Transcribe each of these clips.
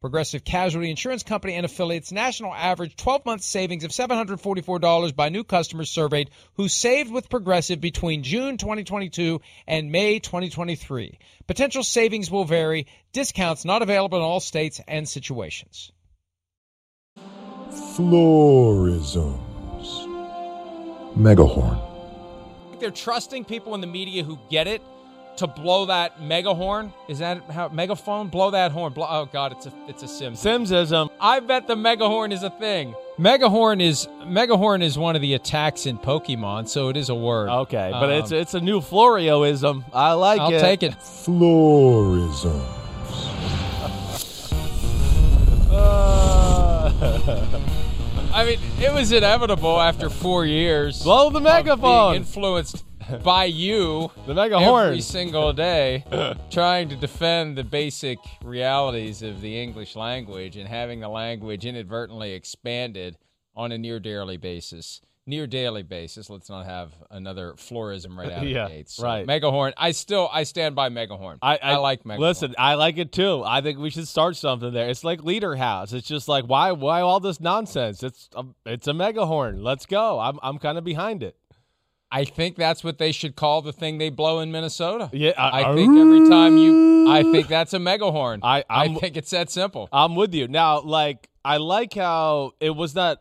Progressive Casualty Insurance Company and affiliates national average 12 month savings of $744 by new customers surveyed who saved with Progressive between June 2022 and May 2023. Potential savings will vary, discounts not available in all states and situations. Florisms. Megahorn. They're trusting people in the media who get it to blow that mega horn. Is that how megaphone? Blow that horn. Blow, oh god, it's a it's a sim. Simsism. I bet the megahorn is a thing. Megahorn is megahorn is one of the attacks in Pokemon, so it is a word. Okay, but Um, it's it's a new Florioism. I like I'll it. take it. Florisms. Uh, I mean, it was inevitable after four years. Blow the of being megaphone. influenced by you the mega every horn. single day, trying to defend the basic realities of the English language and having the language inadvertently expanded on a near daily basis. Near daily basis. Let's not have another florism right out of Yeah, the gates. So, right. Megahorn. I still I stand by Megahorn. I, I, like Megahorn. Listen, I like it too. I think we should start something there. It's like Leader House. It's just like why why all this nonsense? It's a, it's a mega horn. Let's go. I'm I'm kind of behind it. I think that's what they should call the thing they blow in Minnesota. Yeah, I- I think every time you, I think that's a megahorn. I- I I'm- think it's that simple. I'm with you. Now, like, I like how it was not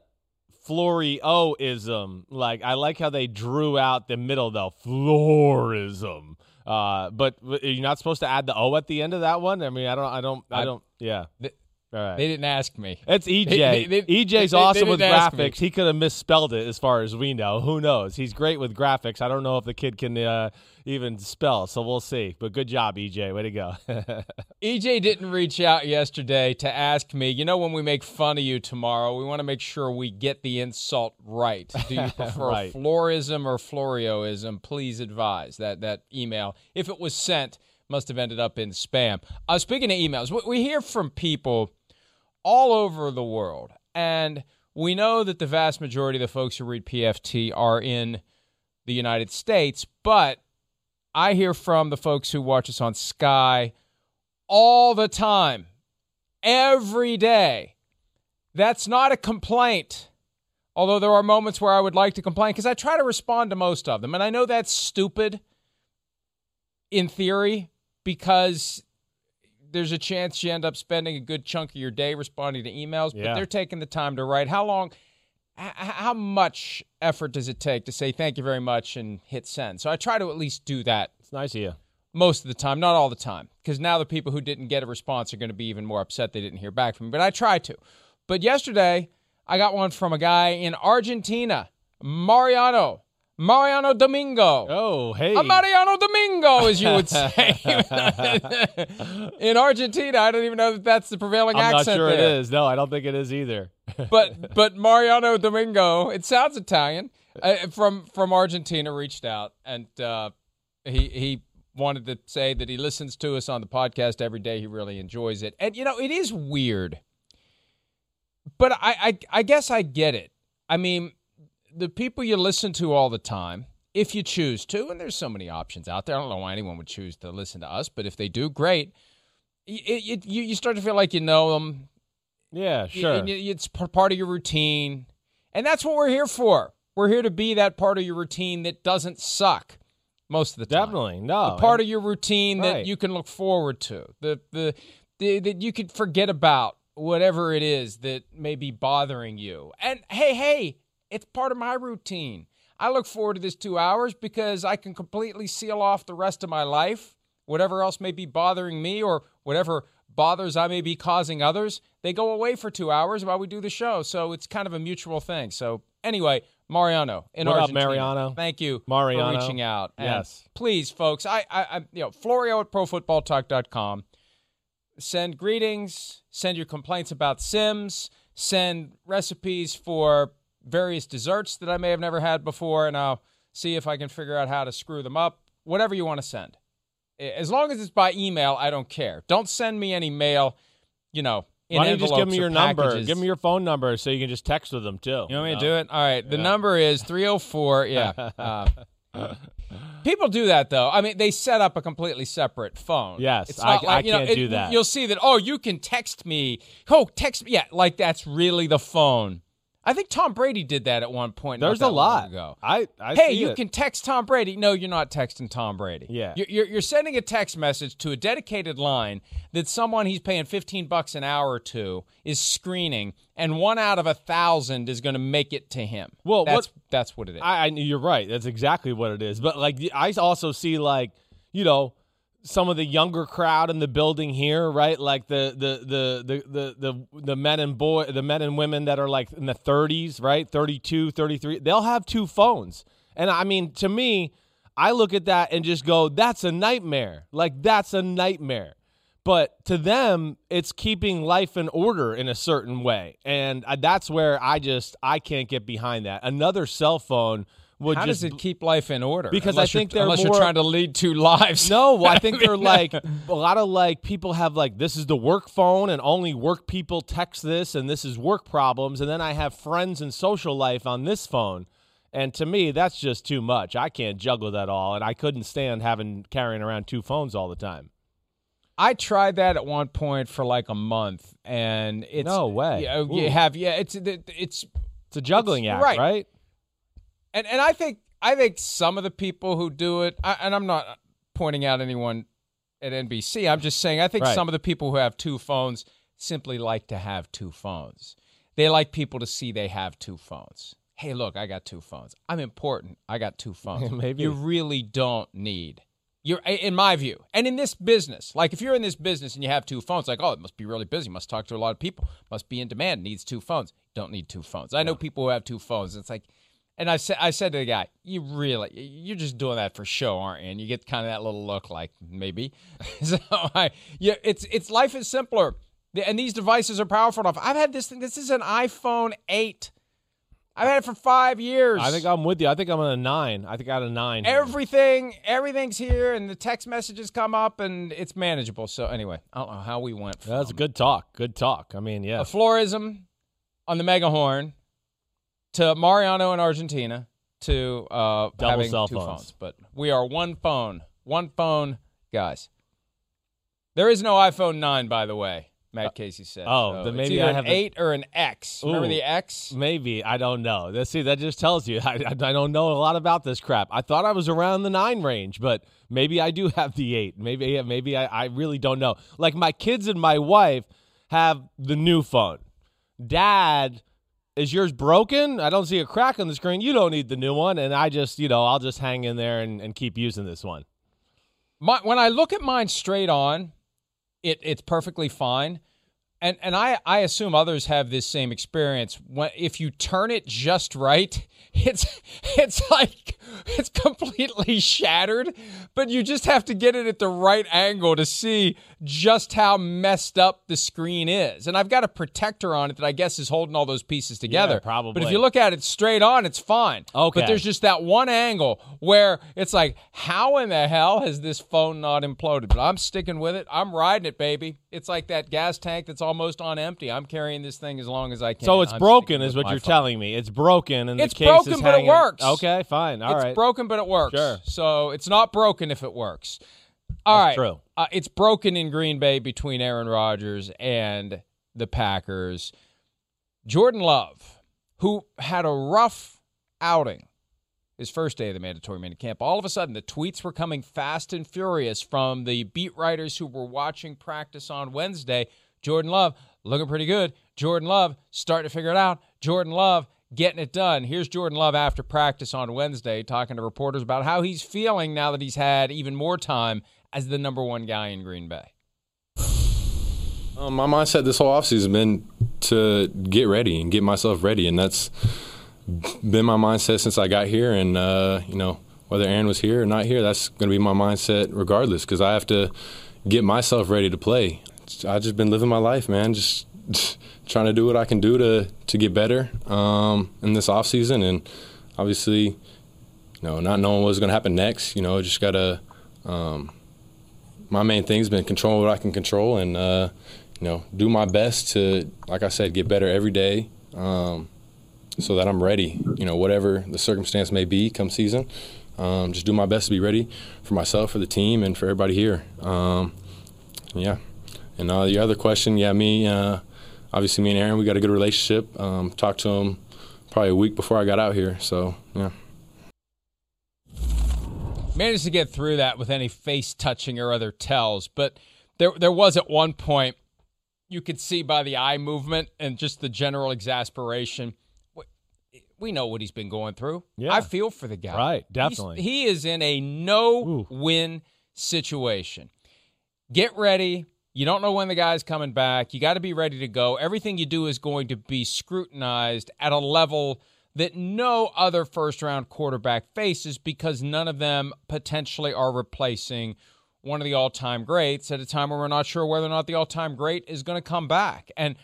Florio-ism. Like, I like how they drew out the middle, though. Florism. Uh, but you're not supposed to add the O at the end of that one? I mean, I don't, I don't, I I- don't, yeah. All right. They didn't ask me. It's EJ. They- they- they- EJ's awesome with didn't ask me. graphics. He could have misspelled it as far as we know. Who knows? He's great with graphics. I don't know if the kid can uh, even spell, so we'll see. But good job, EJ. Way to go. EJ didn't reach out yesterday to ask me, you know, when we make fun of you tomorrow, we want to make sure we get the insult right. Do you prefer Right. florism or florioism? Please advise. That that email, if it was sent, must have ended up in spam. Uh, speaking of emails, we, we hear from people all over the world, and we know that the vast majority of the folks who read PFT are in the United States, but I hear from the folks who watch us on Sky all the time, every day. That's not a complaint. Although there are moments where I would like to complain because I try to respond to most of them. And I know that's stupid in theory because there's a chance you end up spending a good chunk of your day responding to emails, but they're taking the time to write. How long, how much effort does it take to say thank you very much and hit send? So I try to at least do that it's nice of you. most of the time, not all the time, because now the people who didn't get a response are going to be even more upset they didn't hear back from me. But I try to. But yesterday, I got one from a guy in Argentina, Mariano, Mariano Domingo. Oh, hey. A Mariano Domingo, as you would say. in Argentina, I don't even know that that's the prevailing accent. I'm not sure there it is. No, I don't think it is either. but but Mariano Domingo, it sounds Italian, uh, from from Argentina, reached out and uh, he he wanted to say that he listens to us on the podcast every day. He really enjoys it, and you know it is weird, but I I, I guess I get it. I mean, the people you listen to all the time, if you choose to, and there's so many options out there. I don't know why anyone would choose to listen to us, but if they do, great. You, you, you start to feel like you know them. Yeah, sure. And it's part of your routine. And that's what we're here for. We're here to be that part of your routine that doesn't suck most of the time. Definitely. No. The part of your routine that Right. you can look forward to. The, the the that you could forget about whatever it is that may be bothering you. And hey, hey, it's part of my routine. I look forward to this 2 hours because I can completely seal off the rest of my life. Whatever else may be bothering me or whatever bothers I may be causing others, they go away for 2 hours while we do the show. So it's kind of a mutual thing. So anyway, Mariano in What up, Mariano? Thank you Mariano. for reaching out. And Yes. please, folks, I, I, I you know, Florio at ProFootballTalk.com. Send greetings. Send your complaints about Sims. Send recipes for various desserts that I may have never had before, and I'll see if I can figure out how to screw them up. Whatever you want to send, as long as it's by email, I don't care. Don't send me any mail. You know, in Why don't you just give me your number? Give me your phone number so you can just text with them too. You want me to do it? All right. The number is 304. Yeah. Uh, people do that, though. I mean, they set up a completely separate phone. Yes, It's I- not I like, you know, can't it- do that. You'll see that, oh, you can text me. Oh, text me. Yeah, like that's really the phone. I think Tom Brady did that at one point. There's a lot. ago. I, I hey, you it. can text Tom Brady. No, you're not texting Tom Brady. Yeah. You're, you're, you're sending a text message to a dedicated line that someone he's paying 15 bucks an hour to is screening, and one out of a thousand is going to make it to him. Well, that's what- that's what it is. I, I you're right. That's exactly what it is. But like I also see like you know some of the younger crowd in the building here, right? Like the the the the the the, men and boy the men and women that are like in the 30s, right? 32, 33. They'll have two phones. And I mean, to me, I look at that and just go, that's a nightmare. Like that's a nightmare. But to them, it's keeping life in order in a certain way. And uh, that's where I just I can't get behind that. Another cell phone would How just does it keep life in order? Because Unless I think they're unless more- you're trying to lead two lives. No, I think they're like a lot of like people have like this is the work phone and only work people text this and this is work problems and then I have friends and social life on this phone. And to me, that's just too much. I can't juggle that all and I couldn't stand having carrying around two phones all the time. I tried that at one point for like a month, and it's No way. Yeah, oh, you have yeah. It's it's It's a juggling It's- act, right. right? And and I think I think some of the people who do it, I, and I'm not pointing out anyone at NBC. I'm just saying I think Right. some of the people who have two phones simply like to have two phones. They like people to see they have two phones. Hey, look, I got two phones. I'm important. I got two phones. Maybe. you really don't need. You're in my view, and in this business, like if you're in this business and you have two phones, like oh, it must be really busy, must talk to a lot of people, must be in demand, needs two phones. Don't need two phones. I know people who have two phones. It's like, and I said, I said to the guy, you really, you're just doing that for show, aren't you? And you get kind of that little look, like maybe. so I, yeah, it's it's life is simpler, and these devices are powerful enough. I've had this thing. This is an iPhone eight. I've had it for five years. I think I'm with you. I think I'm on a nine. I think I had a nine. here. Everything, everything's here, and the text messages come up, and it's manageable. So anyway, I don't know how we went That's a good talk. Good talk. I mean, yeah. a florism on the megahorn to Mariano in Argentina to uh, Double having cell two phones. phones. But we are one phone, one phone guys. There is no iPhone nine, by the way. Matt Casey said. oh, So maybe I an have a- eight or an X. Remember the X? Maybe I don't know. That see, that just tells you I, I I don't know a lot about this crap. I thought I was around the nine range, but maybe I do have the eight. Maybe yeah, maybe I, I really don't know. Like my kids and my wife have the new phone. Dad, is yours broken? I don't see a crack on the screen. You don't need the new one, and I just you know I'll just hang in there and, and keep using this one. My, when I look at mine straight on, it it's perfectly fine. And and I, I assume others have this same experience. When if you turn it just right, it's it's like it's completely shattered, but you just have to get it at the right angle to see just how messed up the screen is. And I've got a protector on it that I guess is holding all those pieces together. Probably. But if you look at it straight on, it's fine. Okay. But there's just that one angle where it's like, how in the hell has this phone not imploded? But I'm sticking with it. I'm riding it, baby. It's like that gas tank that's almost on empty. I'm carrying this thing as long as I can. So it's I'm broken, is what you're phone. telling me. It's broken, and It's the case broken, but hanging. it works. Okay, fine. All it's right. broken, but it works. Sure. So it's not broken if it works. All That's right. true. Uh, it's broken in Green Bay between Aaron Rodgers and the Packers. Jordan Love, who had a rough outing his first day of the mandatory minicamp, all of a sudden the tweets were coming fast and furious from the beat writers who were watching practice on Wednesday. Jordan Love looking pretty good. Jordan Love starting to figure it out. Jordan Love getting it done. Here's Jordan Love after practice on Wednesday talking to reporters about how he's feeling now that he's had even more time as the number one guy in Green Bay. Um, my mindset this whole offseason has been to get ready and get myself ready, and that's been my mindset since I got here. And uh, you know, whether Aaron was here or not here, that's going to be my mindset regardless, because I have to get myself ready to play. I've just been living my life, man. Just, trying to do what I can do to to get better um, in this offseason, and obviously, you know, not knowing what's going to happen next. You know, just gotta. Um, my main thing's been controlling what I can control and uh, you know do my best to, like I said, get better every day, um, so that I'm ready. You know, whatever the circumstance may be, come season, um, just do my best to be ready for myself, for the team, and for everybody here. Um, yeah. And uh, the other question, yeah, me, uh, obviously me and Aaron, we got a good relationship. Um, talked to him probably a week before I got out here, so yeah. Managed to get through that with any face touching or other tells, but there there was at one point you could see by the eye movement and just the general exasperation. We know what he's been going through. Yeah. I feel for the guy. Right, He's- definitely. he is in a no win situation. Get ready. You don't know when the guy's coming back. You got to be ready to go. Everything you do is going to be scrutinized at a level that no other first round quarterback faces because none of them potentially are replacing one of the all time greats at a time where we're not sure whether or not the all time great is going to come back. And,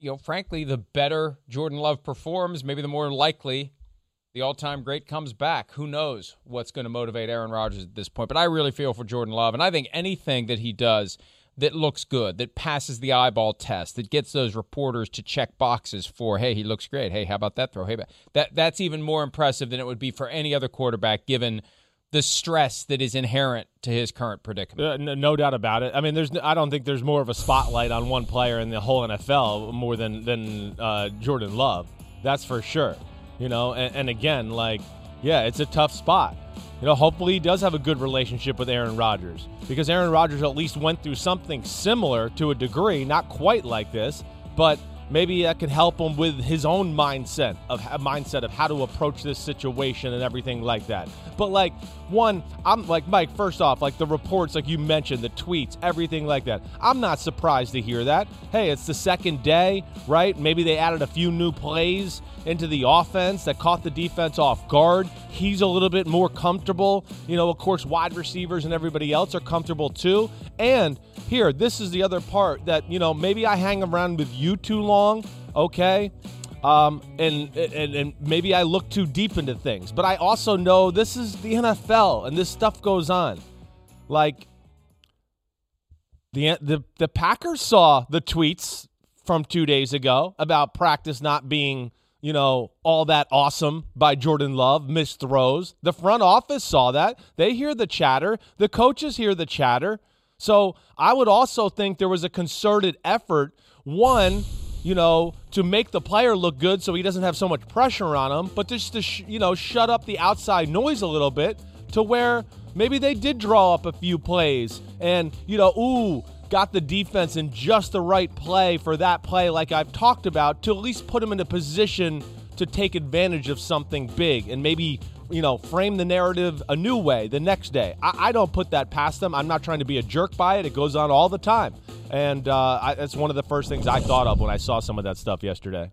you know, frankly, the better Jordan Love performs, maybe the more likely the all time great comes back. Who knows what's going to motivate Aaron Rodgers at this point? But I really feel for Jordan Love. And I think anything that he does that looks good, that passes the eyeball test, that gets those reporters to check boxes for, hey, he looks great. Hey, how about that throw? Hey, that that's even more impressive than it would be for any other quarterback, given the stress that is inherent to his current predicament. Uh, no, no doubt about it. I mean, there's. I don't think there's more of a spotlight on one player in the whole NFL more than than uh, Jordan Love. That's for sure. You know, and, and again, like, yeah, it's a tough spot. You know, hopefully he does have a good relationship with Aaron Rodgers because Aaron Rodgers at least went through something similar to a degree, not quite like this, but maybe that could help him with his own mindset of mindset of how to approach this situation and everything like that. But like one, I'm like Mike. First off, like the reports, like you mentioned, the tweets, everything like that. I'm not surprised to hear that. Hey, it's the second day, right? Maybe they added a few new plays into the offense that caught the defense off guard. He's a little bit more comfortable. You know, of course, wide receivers and everybody else are comfortable too. And here, this is the other part that, you know, maybe I hang around with you too long, okay? Um, and, and and maybe I look too deep into things, but I also know this is the NFL and this stuff goes on. Like the the the Packers saw the tweets from two days ago about practice not being you know, all that awesome by Jordan Love, missed throws. The front office saw that. They hear the chatter. The coaches hear the chatter. So I would also think there was a concerted effort, one, you know, to make the player look good so he doesn't have so much pressure on him, but just to, sh- you know, shut up the outside noise a little bit to where maybe they did draw up a few plays and, you know, ooh, got the defense in just the right play for that play, like I've talked about, to at least put him in a position to take advantage of something big. And maybe, you know, frame the narrative a new way the next day. I, I don't put that past them. I'm not trying to be a jerk by it. It goes on all the time. And uh, I, that's one of the first things I thought of when I saw some of that stuff yesterday.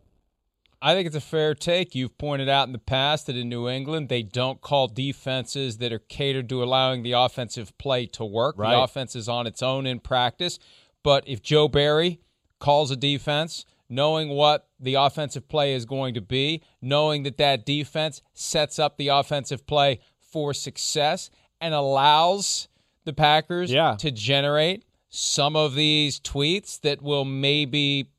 I think it's a fair take. You've pointed out in the past that in New England, they don't call defenses that are catered to allowing the offensive play to work. Right. The offense is on its own in practice. But if Joe Barry calls a defense, knowing what the offensive play is going to be, knowing that that defense sets up the offensive play for success and allows the Packers Yeah. to generate some of these tweets that will maybe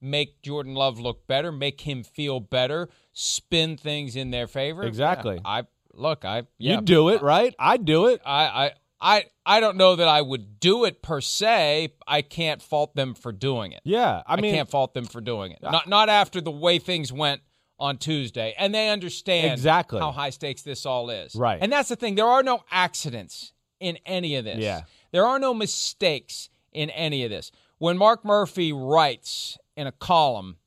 make Jordan Love look better, make him feel better, spin things in their favor. Exactly. Yeah, I look, I yeah, You do it, right? I do it. I, I I I don't know that I would do it per se. I can't fault them for doing it. Yeah. I mean, I, can't fault them for doing it. Not not after the way things went on Tuesday, and they understand Exactly. how high stakes this all is. Right. and that's the thing. There are no accidents in any of this. Yeah. there are no mistakes in any of this. When Mark Murphy writes in a column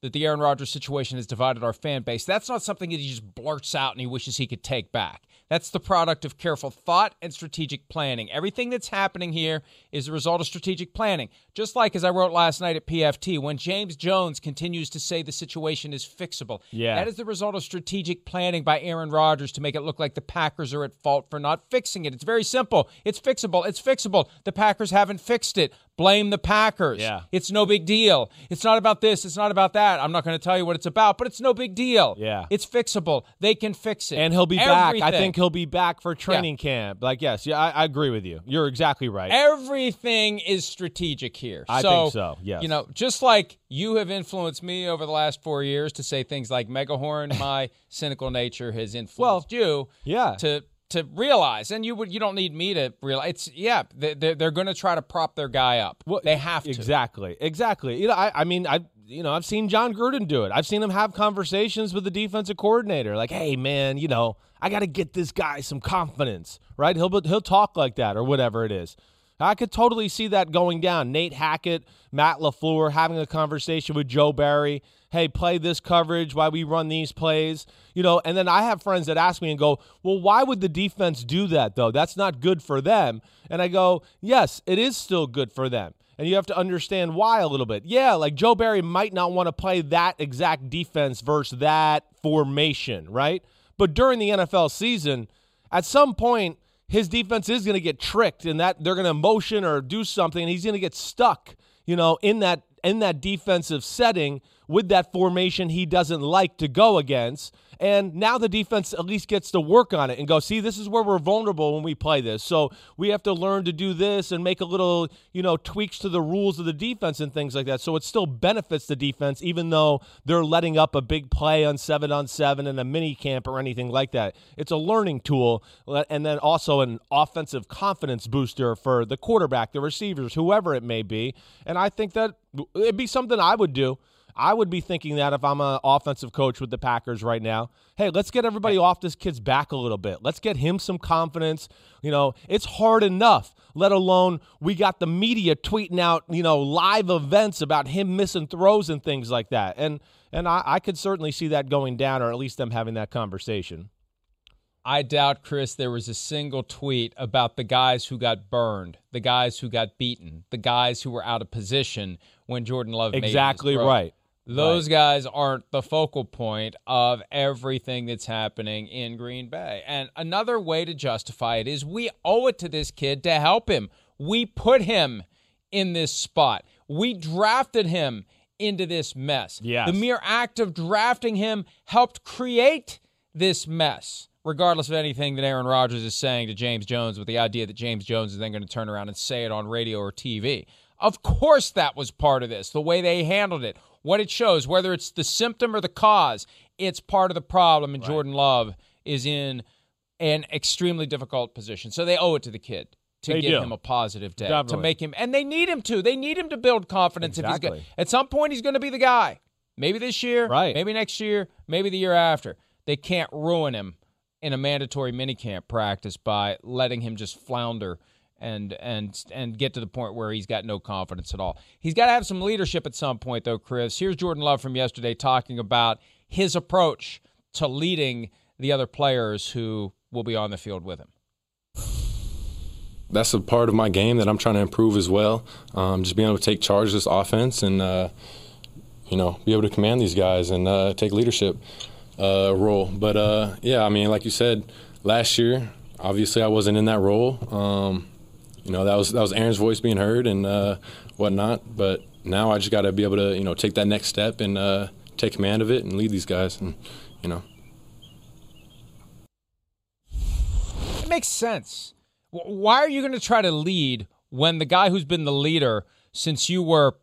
that the Aaron Rodgers situation has divided our fan base, that's not something that he just blurts out and he wishes he could take back. That's the product of careful thought and strategic planning. Everything that's happening here is the result of strategic planning. Just like as I wrote last night at PFT, when James Jones continues to say the situation is fixable, Yeah. that is the result of strategic planning by Aaron Rodgers to make it look like the Packers are at fault for not fixing it. It's very simple. It's fixable. It's fixable. The Packers haven't fixed it. Blame the Packers. Yeah. It's no big deal. It's not about this. It's not about that. I'm not going to tell you what it's about, but it's no big deal. Yeah. It's fixable. They can fix it. and he'll be back. I think he'll be back for training camp. Like, yes, yeah, I, I agree with you. You're exactly right. Everything is strategic here. I so, think so, yes. You know, just like you have influenced me over the last four years to say things like Megahorn, my cynical nature has influenced you. yeah. To to realize, and you would you don't need me to realize. It's yeah, they, they're, they're going to try to prop their guy up. Well, they have to. Exactly. Exactly. You know, I, I mean, I you know, I've seen Jon Gruden do it. I've seen him have conversations with the defensive coordinator, like, "Hey, man, you know, I got to get this guy some confidence, right?" He'll he'll talk like that or whatever it is. I could totally see that going down. Nate Hackett, Matt LaFleur having a conversation with Joe Barry. Hey, play this coverage why we run these plays. You know, and then I have friends that ask me and go, Well, why would the defense do that though? That's not good for them. And I go, Yes, it is still good for them. And you have to understand why a little bit. Yeah, like Joe Barry might not want to play that exact defense versus that formation, right? But during the NFL season, at some point, his defense is going to get tricked and that they're going to motion or do something and he's going to get stuck, you know, in that in that defensive setting with that formation he doesn't like to go against. And now the defense at least gets to work on it and go, see, this is where we're vulnerable when we play this. So we have to learn to do this and make a little, you know, tweaks to the rules of the defense and things like that. So it still benefits the defense, even though they're letting up a big play on seven on seven and a mini camp or anything like that. It's a learning tool and then also an offensive confidence booster for the quarterback, the receivers, whoever it may be. And I think that it'd be something I would do. I would be thinking that if I'm an offensive coach with the Packers right now. Hey, let's get everybody off this kid's back a little bit. Let's get him some confidence. You know, it's hard enough, let alone we got the media tweeting out, you know, live events about him missing throws and things like that. And and I, I could certainly see that going down or at least them having that conversation. I doubt, Chris, there was a single tweet about the guys who got burned, the guys who got beaten, the guys who were out of position when Jordan Love Exactly right. Those guys aren't the focal point of everything that's happening in Green Bay. And another way to justify it is we owe it to this kid to help him. We put him in this spot. We drafted him into this mess. Yes. The mere act of drafting him helped create this mess. Regardless of anything that Aaron Rodgers is saying to James Jones, with the idea that James Jones is then going to turn around and say it on radio or TV. Of course, that was part of this, the way they handled it, what it shows, whether it's the symptom or the cause, it's part of the problem. And Jordan Love is in an extremely difficult position. So they owe it to the kid to They give do. him a positive day, to make him, and they need him to. They need him to build confidence. If he's Exactly. good. At some point, he's going to be the guy. Maybe this year, Right. Maybe next year, maybe the year after. They can't ruin him in a mandatory minicamp practice by letting him just flounder and and and get to the point where he's got no confidence at all. He's got to have some leadership at some point, though, Chris. Here's Jordan Love from yesterday talking about his approach to leading the other players who will be on the field with him. that's a part of my game that I'm trying to improve as well. Um, just being able to take charge of this offense and uh, you know be able to command these guys and uh, take leadership uh, role. But uh, yeah, I mean, like you said, last year obviously I wasn't in that role. Um, you know that was that was Aaron's voice being heard and uh, whatnot. But now I just got to be able to you know take that next step and uh, take command of it and lead these guys and you know. It makes sense. Why are you going to try to lead when the guy who's been the leader since you were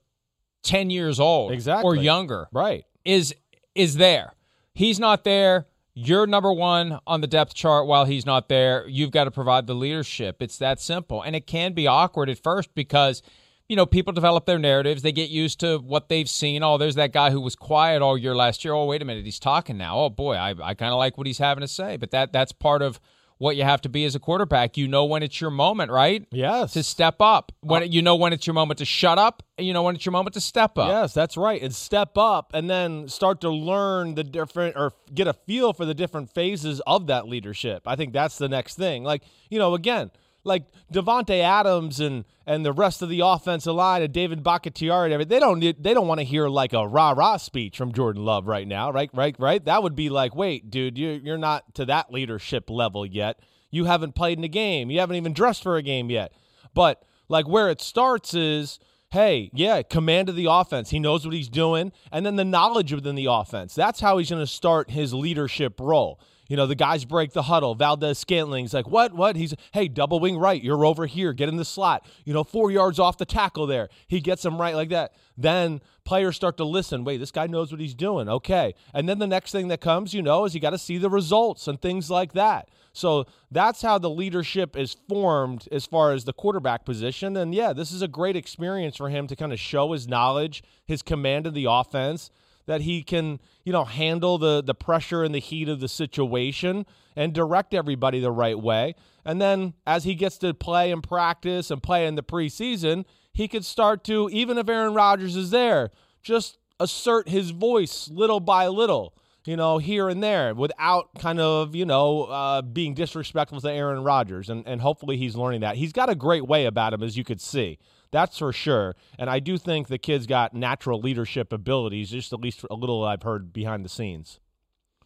10 years old exactly. or younger Right. is is there? he's not there. You're number one on the depth chart while he's not there. You've got to provide the leadership. It's that simple. And it can be awkward at first because, you know, people develop their narratives. They get used to what they've seen. Oh, there's that guy who was quiet all year last year. Oh, wait a minute. He's talking now. Oh, boy, I, I kind of like what he's having to say. But that that's part of what you have to be as a quarterback. You know when it's your moment, right? Yes. To step up. When uh, you know when it's your moment to shut up, you know when it's your moment to step up. Yes, that's right. And step up and then start to learn the different or get a feel for the different phases of that leadership. I think that's the next thing. Like, you know, again, like Davante Adams and and the rest of the offensive line and David Bakhtiari and everything, they don't need, they don't want to hear like a rah rah speech from Jordan Love right now, right? Right? Right? That would be like, wait, dude, you you're not to that leadership level yet. You haven't played in a game. You haven't even dressed for a game yet. But like where it starts is hey, yeah, command of the offense. He knows what he's doing. And then the knowledge within the offense. That's how he's going to start his leadership role. You know, the guys break the huddle. Valdes-Scantling's like, what, what? He's, hey, double wing right. You're over here. Get in the slot. You know, four yards off the tackle there. He gets him right like that. Then players start to listen. Wait, this guy knows what he's doing. Okay. And then the next thing that comes, you know, is you got to see the results and things like that. So that's how the leadership is formed as far as the quarterback position. And yeah, this is a great experience for him to kind of show his knowledge, his command of the offense, that he can, you know, handle the the pressure and the heat of the situation and direct everybody the right way. And then as he gets to play and practice and play in the preseason, he could start to, even if Aaron Rodgers is there, just assert his voice little by little you know, here and there without kind of, you know, uh, being disrespectful to Aaron Rodgers. And, and hopefully he's learning that. He's got a great way about him, as you could see. That's for sure. And I do think the kid's got natural leadership abilities, just at least a little I've heard behind the scenes.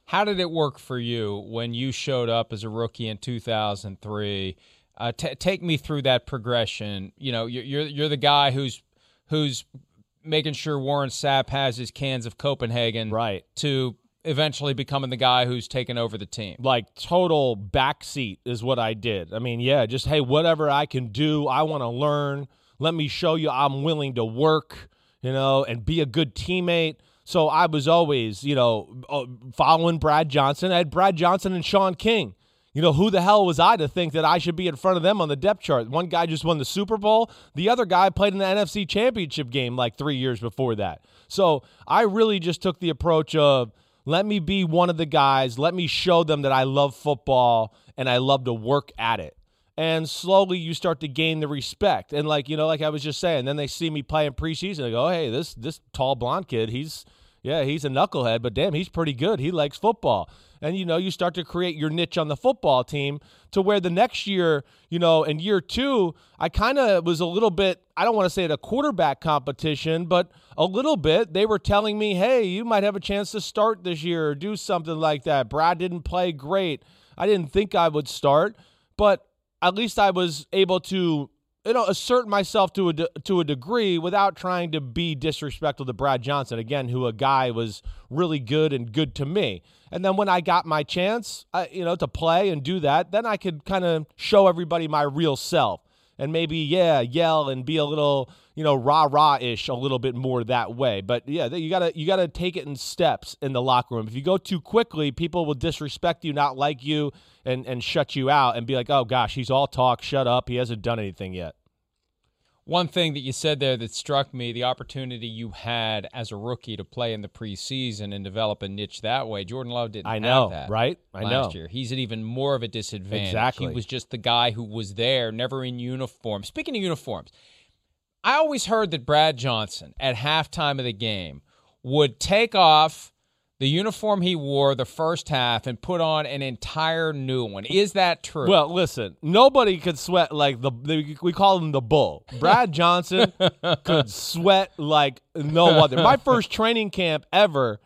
How did it work for you when you showed up as a rookie in 2003? Uh, t- take me through that progression. You know, you're, you're, you're the guy who's who's making sure Warren Sapp has his cans of Copenhagen right to eventually becoming the guy who's taken over the team. Like total backseat is what I did. I mean, yeah, just hey, whatever I can do, I want to learn. Let me show you I'm willing to work, you know, and be a good teammate. So I was always, you know, uh, following Brad Johnson. I had Brad Johnson and Shaun King. You know, who the hell was I to think that I should be in front of them on the depth chart? One guy just won the Super Bowl. The other guy played in the NFC Championship game like three years before that. So I really just took the approach of, let me be one of the guys. Let me show them that I love football and I love to work at it. And slowly you start to gain the respect. And like, you know, like I was just saying, then they see me playing preseason. They go, oh, hey, this this tall blonde kid, he's yeah, he's a knucklehead, but damn, he's pretty good. He likes football. And you know, you start to create your niche on the football team to where the next year, you know, in year 2, I kind of was a little bit, I don't want to say it a quarterback competition, but a little bit. They were telling me, "Hey, you might have a chance to start this year or do something like that." Brad didn't play great. I didn't think I would start, but at least I was able to you know, assert myself to a de- to a degree without trying to be disrespectful to Brad Johnson again, who a guy was really good and good to me. And then when I got my chance, I, you know, to play and do that, then I could kind of show everybody my real self and maybe yeah, yell and be a little you know rah rah ish a little bit more that way. But yeah, you gotta you gotta take it in steps in the locker room. If you go too quickly, people will disrespect you, not like you, and and shut you out and be like, oh gosh, he's all talk, shut up, he hasn't done anything yet. One thing that you said there that struck me, the opportunity you had as a rookie to play in the preseason and develop a niche that way. Jordan Love didn't I know, that right? I know last know. year. He's at even more of a disadvantage. Exactly. He was just the guy who was there, never in uniform. Speaking of uniforms, I always heard that Brad Johnson at halftime of the game would take off the uniform he wore the first half and put on an entire new one. Is that true? Well, listen, nobody could sweat like the, the we call him the bull. Brad Johnson could sweat like no other. My first training camp ever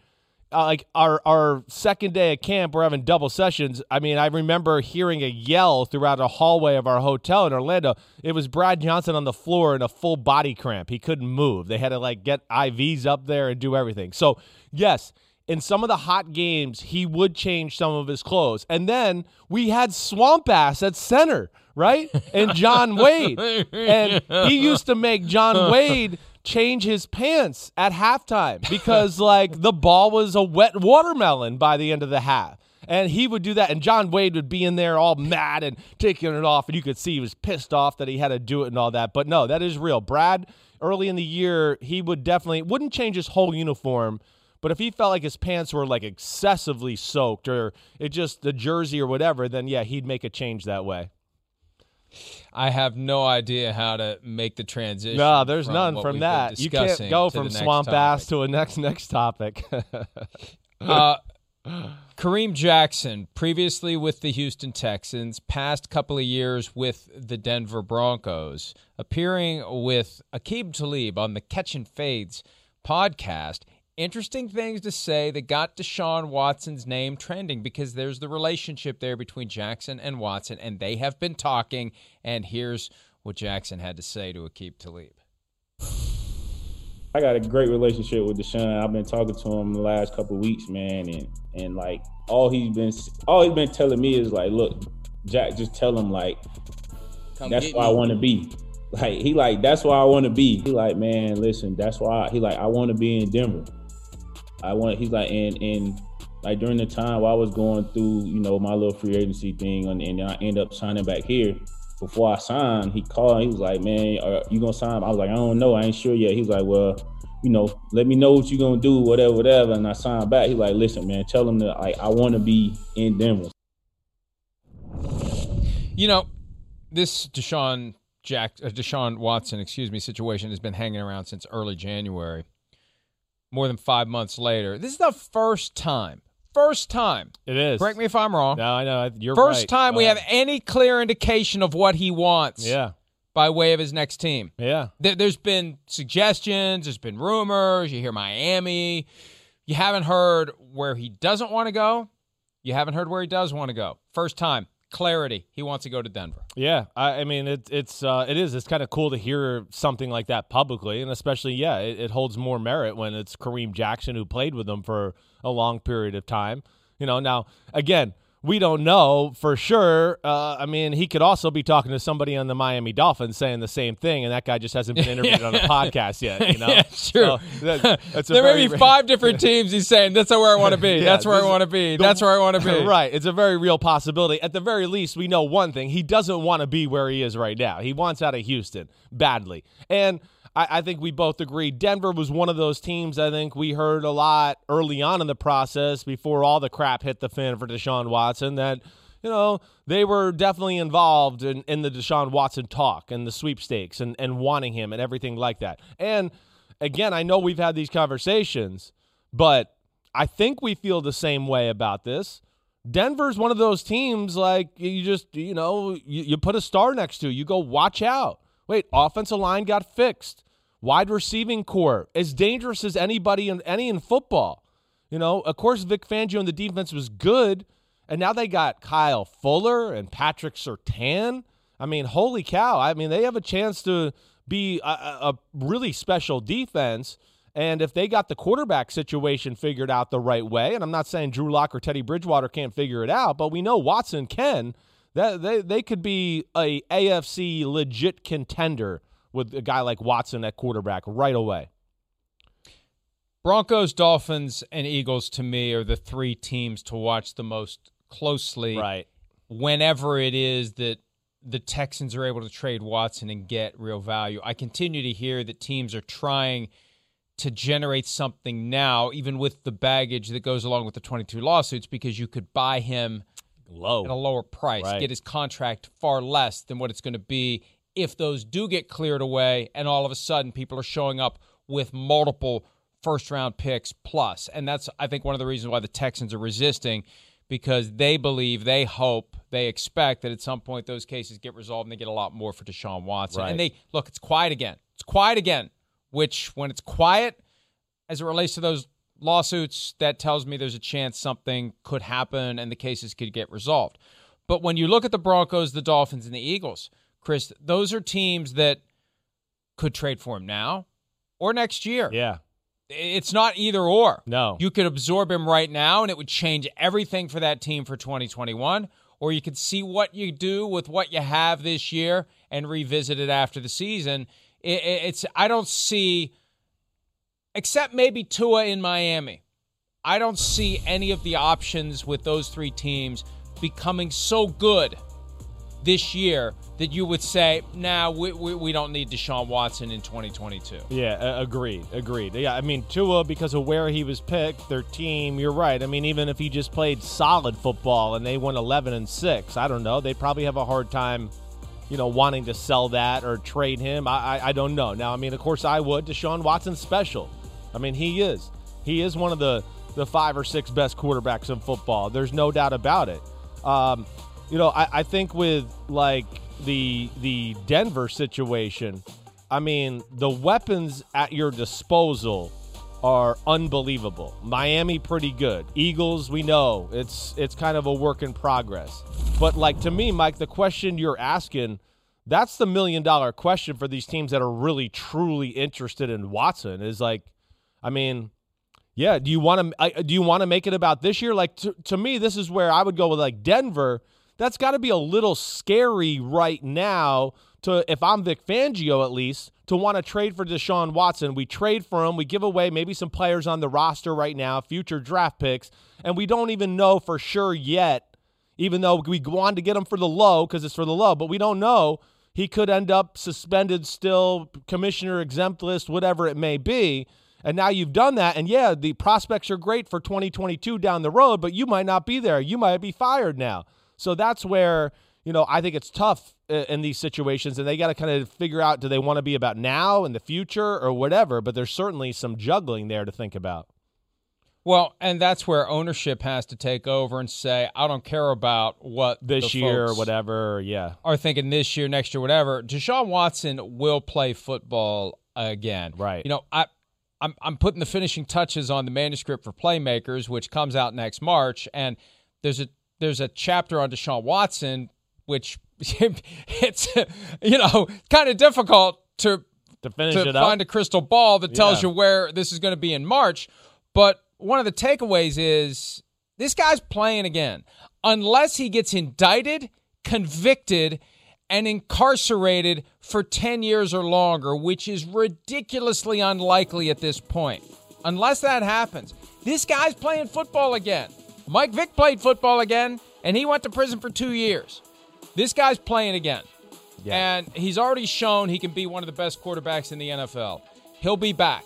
uh, like our our second day at camp, we're having double sessions. I mean, I remember hearing a yell throughout a hallway of our hotel in Orlando. It was Brad Johnson on the floor in a full body cramp. He couldn't move. They had to like get IVs up there and do everything. So yes, in some of the hot games, he would change some of his clothes. And then we had Swamp Ass at center, right? And John Wade. and he used to make John Wade change his pants at halftime because like the ball was a wet watermelon by the end of the half. And he would do that, and John Wade would be in there all mad and taking it off, and you could see he was pissed off that he had to do it and all that. But no, that is real. Brad, early in the year, he would definitely wouldn't change his whole uniform, but if he felt like his pants were like excessively soaked or it just the jersey or whatever, then yeah, he'd make a change that way. I have no idea how to make the transition. No, there's from none from that. You can't go from swamp ass to a next next topic. Uh, Kareem Jackson, previously with the Houston Texans, past couple of years with the Denver Broncos, appearing with Aqib Talib on the Catch and Fades podcast. Interesting things to say that got Deshaun Watson's name trending because there's the relationship there between Jackson and Watson, and they have been talking. And here's what Jackson had to say to Aqib Talib. I got a great relationship with Deshaun. I've been talking to him the last couple of weeks, man, and and like all he's been all he's been telling me is like, look, Jack, just tell him like that's why I want to be. Like he like that's why I want to be. He like, man, listen, that's why he like I want to be in Denver. I want. He's like, and and like during the time I was going through, you know, my little free agency thing, and, and I end up signing back here. Before I signed, he called. He was like, "Man, are you gonna sign?" I was like, "I don't know. I ain't sure yet." He was like, "Well, you know, let me know what you gonna do, whatever, whatever." And I signed back. He like, "Listen, man, tell him that like I want to be in Denver." You know, this Deshaun Jack uh, Deshaun Watson, excuse me, situation has been hanging around since early January. More than five months later, this is the first time, first time. it is. Correct me if I'm wrong. No, I know you're first right. time we have any clear indication of what he wants. Yeah, by way of his next team. yeah. There, there's been suggestions, there's been rumors. You hear Miami. You haven't heard where he doesn't want to go. You haven't heard where he does want to go. First time, clarity. He wants to go to Denver. Yeah, I, I mean it, it's uh, it is it's kind of cool to hear something like that publicly, and especially yeah, it, it holds more merit when it's Kareem Jackson who played with him for a long period of time. You know, now again, we don't know for sure. Uh, I mean, he could also be talking to somebody on the Miami Dolphins saying the same thing, and that guy just hasn't been interviewed on a podcast yet. You know, Yeah, true. So that- that's a there may be five different teams. He's saying that's where I want to be. Yeah, that's where I want to be. the- That's where I want to be. right. It's a very real possibility. At the very least, we know one thing. He doesn't want to be where he is right now. He wants out of Houston badly. And I, I think we both agree Denver was one of those teams I think we heard a lot early on in the process before all the crap hit the fan for Deshaun Watson that, you know, they were definitely involved in, in the Deshaun Watson talk and the sweepstakes and, and wanting him and everything like that. And again, I know we've had these conversations, but I think we feel the same way about this. Denver's one of those teams like you just, you know, you, you put a star next to, you go watch out. Wait, offensive line got fixed. Wide receiving corps as dangerous as anybody in any in football. You know, of course Vic Fangio and the defense was good, and now they got Kyle Fuller and Patrick Surtain. I mean, holy cow! I mean, they have a chance to be a, a really special defense. And if they got the quarterback situation figured out the right way, and I'm not saying Drew Lock or Teddy Bridgewater can't figure it out, but we know Watson can. That they they could be a AFC legit contender with a guy like Watson at quarterback right away. Broncos, Dolphins, and Eagles to me are the three teams to watch the most closely. Right. whenever it is that the Texans are able to trade Watson and get real value. I continue to hear that teams are trying to generate something now, even with the baggage that goes along with the 22 lawsuits, because you could buy him Low. at a lower price, Right. get his contract far less than what it's going to be if those do get cleared away, and all of a sudden people are showing up with multiple first round picks plus. And that's, I think, one of the reasons why the Texans are resisting because they believe, they hope, they expect that at some point those cases get resolved and they get a lot more for Deshaun Watson. Right. And they look, it's quiet again. It's quiet again, which when it's quiet as it relates to those lawsuits, that tells me there's a chance something could happen and the cases could get resolved. But when you look at the Broncos, the Dolphins, and the Eagles, Chris, those are teams that could trade for him now or next year. yeah. It's not either or. No. You could absorb him right now and it would change everything for that team for 2021. Or you could see what you do with what you have this year and revisit it after the season It, it, it's I don't see, except maybe Tua in Miami. I don't see any of the options with those three teams becoming so good this year that you would say, nah, we, we, we don't need Deshaun Watson in 2022. Yeah, uh, agreed, agreed. Yeah, I mean Tua because of where he was picked, their team. You're right. I mean, even if he just played solid football and they went 11 and six, I don't know. They'd probably have a hard time, you know, wanting to sell that or trade him. I, I, I don't know. Now, I mean, of course, I would. Deshaun Watson's special. I mean, he is. He is one of the the five or six best quarterbacks in football. There's no doubt about it. Um, you know, I, I think with like the the Denver situation, I mean, the weapons at your disposal are unbelievable. Miami pretty good. Eagles, we know it's it's kind of a work in progress. But like to me, Mike, the question you're asking, that's the million dollar question for these teams that are really truly interested in Watson is like I mean, yeah, do you want to do you want to make it about this year? Like to, to me, this is where I would go with like Denver that's got to be a little scary right now to if I'm Vic Fangio at least to want to trade for Deshaun Watson. We trade for him, we give away maybe some players on the roster right now, future draft picks, and we don't even know for sure yet. Even though we wanted to get him for the low because it's for the low, but we don't know. He could end up suspended still, commissioner exempt list, whatever it may be. And now you've done that. And yeah, the prospects are great for 2022 down the road, but you might not be there. You might be fired now. So that's where, you know, I think it's tough in these situations and they got to kind of figure out do they want to be about now and the future or whatever, but there's certainly some juggling there to think about. Well, and that's where ownership has to take over and say, I don't care about what this year or whatever, yeah. Are thinking this year, next year, whatever. Deshaun Watson will play football again. Right. You know, I I'm I'm putting the finishing touches on the manuscript for Playmakers, which comes out next March, and there's a there's a chapter on Deshaun Watson, which it's you know kind of difficult to to to find up. a crystal ball that tells Yeah. you where this is going to be in March. But one of the takeaways is this guy's playing again, unless he gets indicted, convicted, and incarcerated for 10 years or longer, which is ridiculously unlikely at this point. Unless that happens, this guy's playing football again. Mike Vick played football again, and he went to prison for two years. This guy's playing again. And he's already shown he can be one of the best quarterbacks in the NFL. He'll be back.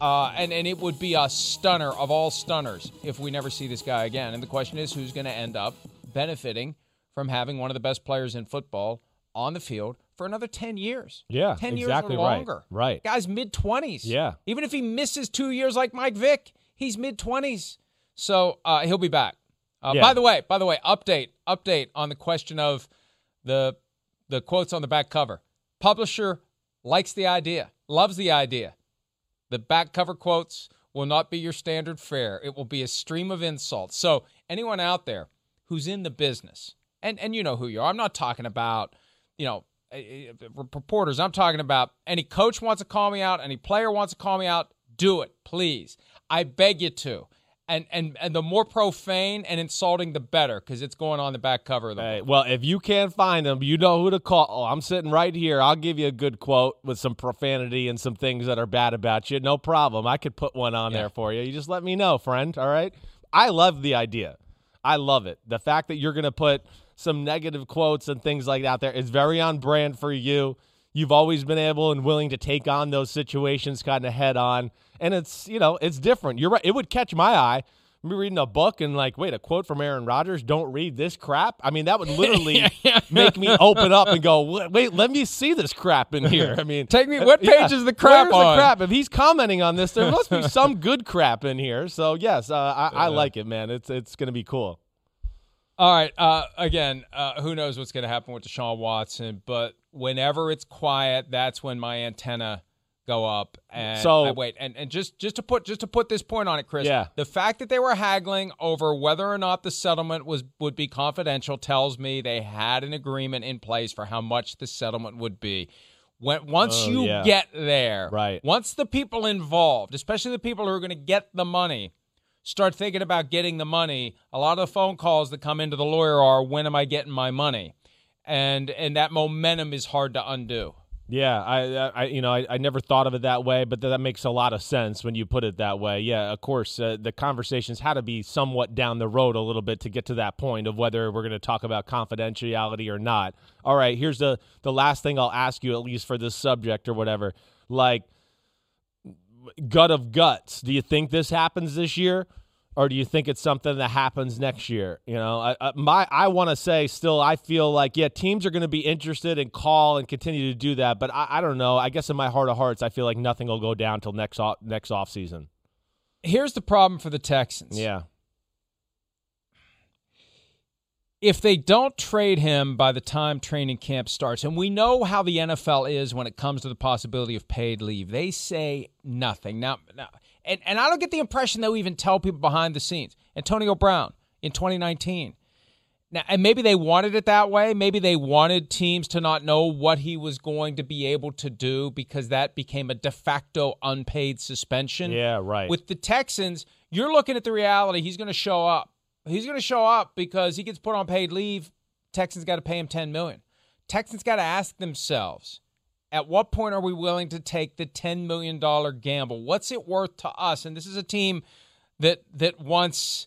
Uh, and, and it would be a stunner of all stunners if we never see this guy again. And the question is who's going to end up benefiting from having one of the best players in football on the field for another 10 years? Yeah, 10 exactly years or right. longer. Right. Guy's mid 20s. Yeah. Even if he misses two years like Mike Vick, he's mid 20s. So uh, he'll be back. Uh, Yeah. By the way, by the way, update, update on the question of the the quotes on the back cover. Publisher likes the idea, loves the idea. The back cover quotes will not be your standard fare. It will be a stream of insults. So anyone out there who's in the business, and and you know who you are. I'm not talking about, you know, reporters. I'm talking about any coach wants to call me out, any player wants to call me out. Do it, please. I beg you to. And and and the more profane and insulting, the better, because it's going on the back cover of the Hey, book. well, if you can't find them, you know who to call. Oh, I'm sitting right here. I'll give you a good quote with some profanity and some things that are bad about you. No problem. I could put one on Yeah. there for you. You just let me know, friend. All right. I love the idea. I love it. The fact that you're going to put some negative quotes and things like that out there is very on brand for you. You've always been able and willing to take on those situations kind of head on. And it's, you know, it's different. You're right. It would catch my eye. Me reading a book and like, wait, a quote from Aaron Rodgers, don't read this crap. I mean, that would literally make me open up and go, wait, wait, let me see this crap in here. I mean, Take me- what yeah, page is the crap on? the crap? If he's commenting on this, there must be some good crap in here. So yes, uh, I, I like it, man. It's it's gonna be cool. All right. Uh, again, uh, who knows what's going to happen with Deshaun Watson? But whenever it's quiet, that's when my antenna go up. And So- I wait, and and just just to put just to put this point on it, Chris. Yeah. The fact that they were haggling over whether or not the settlement was would be confidential tells me they had an agreement in place for how much the settlement would be. When once Oh, you yeah. get there, Right. Once the people involved, especially the people who are going to get the money, start thinking about getting the money, a lot of the phone calls that come into the lawyer are, "When am I getting my money?" And and that momentum is hard to undo. Yeah, I, I, you know, I, I never thought of it that way, but that makes a lot of sense when you put it that way. Yeah, of course, uh, the conversations had to be somewhat down the road a little bit to get to that point of whether we're going to talk about confidentiality or not. All right, here's the the last thing I'll ask you, at least for this subject or whatever. Like, gut of guts, do you think this happens this year? Or do you think it's something that happens next year? You know, I, I my I want to say still, I feel like yeah, teams are going to be interested and call and continue to do that, but I, I don't know. I guess in my heart of hearts, I feel like nothing will go down till next off, next off season. Here's the problem for the Texans. Yeah. If they don't trade him by the time training camp starts, and we know how the NFL is when it comes to the possibility of paid leave, they say nothing. Now, now and, and I don't get the impression they'll even tell people behind the scenes. Antonio Brown in 2019. Now, and maybe they wanted it that way. Maybe they wanted teams to not know what he was going to be able to do because that became a de facto unpaid suspension. Yeah, right. With the Texans, you're looking at the reality. He's going to show up. He's going to show up because he gets put on paid leave. Texans got to pay him 10 million. Texans got to ask themselves, at what point are we willing to take the $10 million gamble? What's it worth to us? And this is a team that that once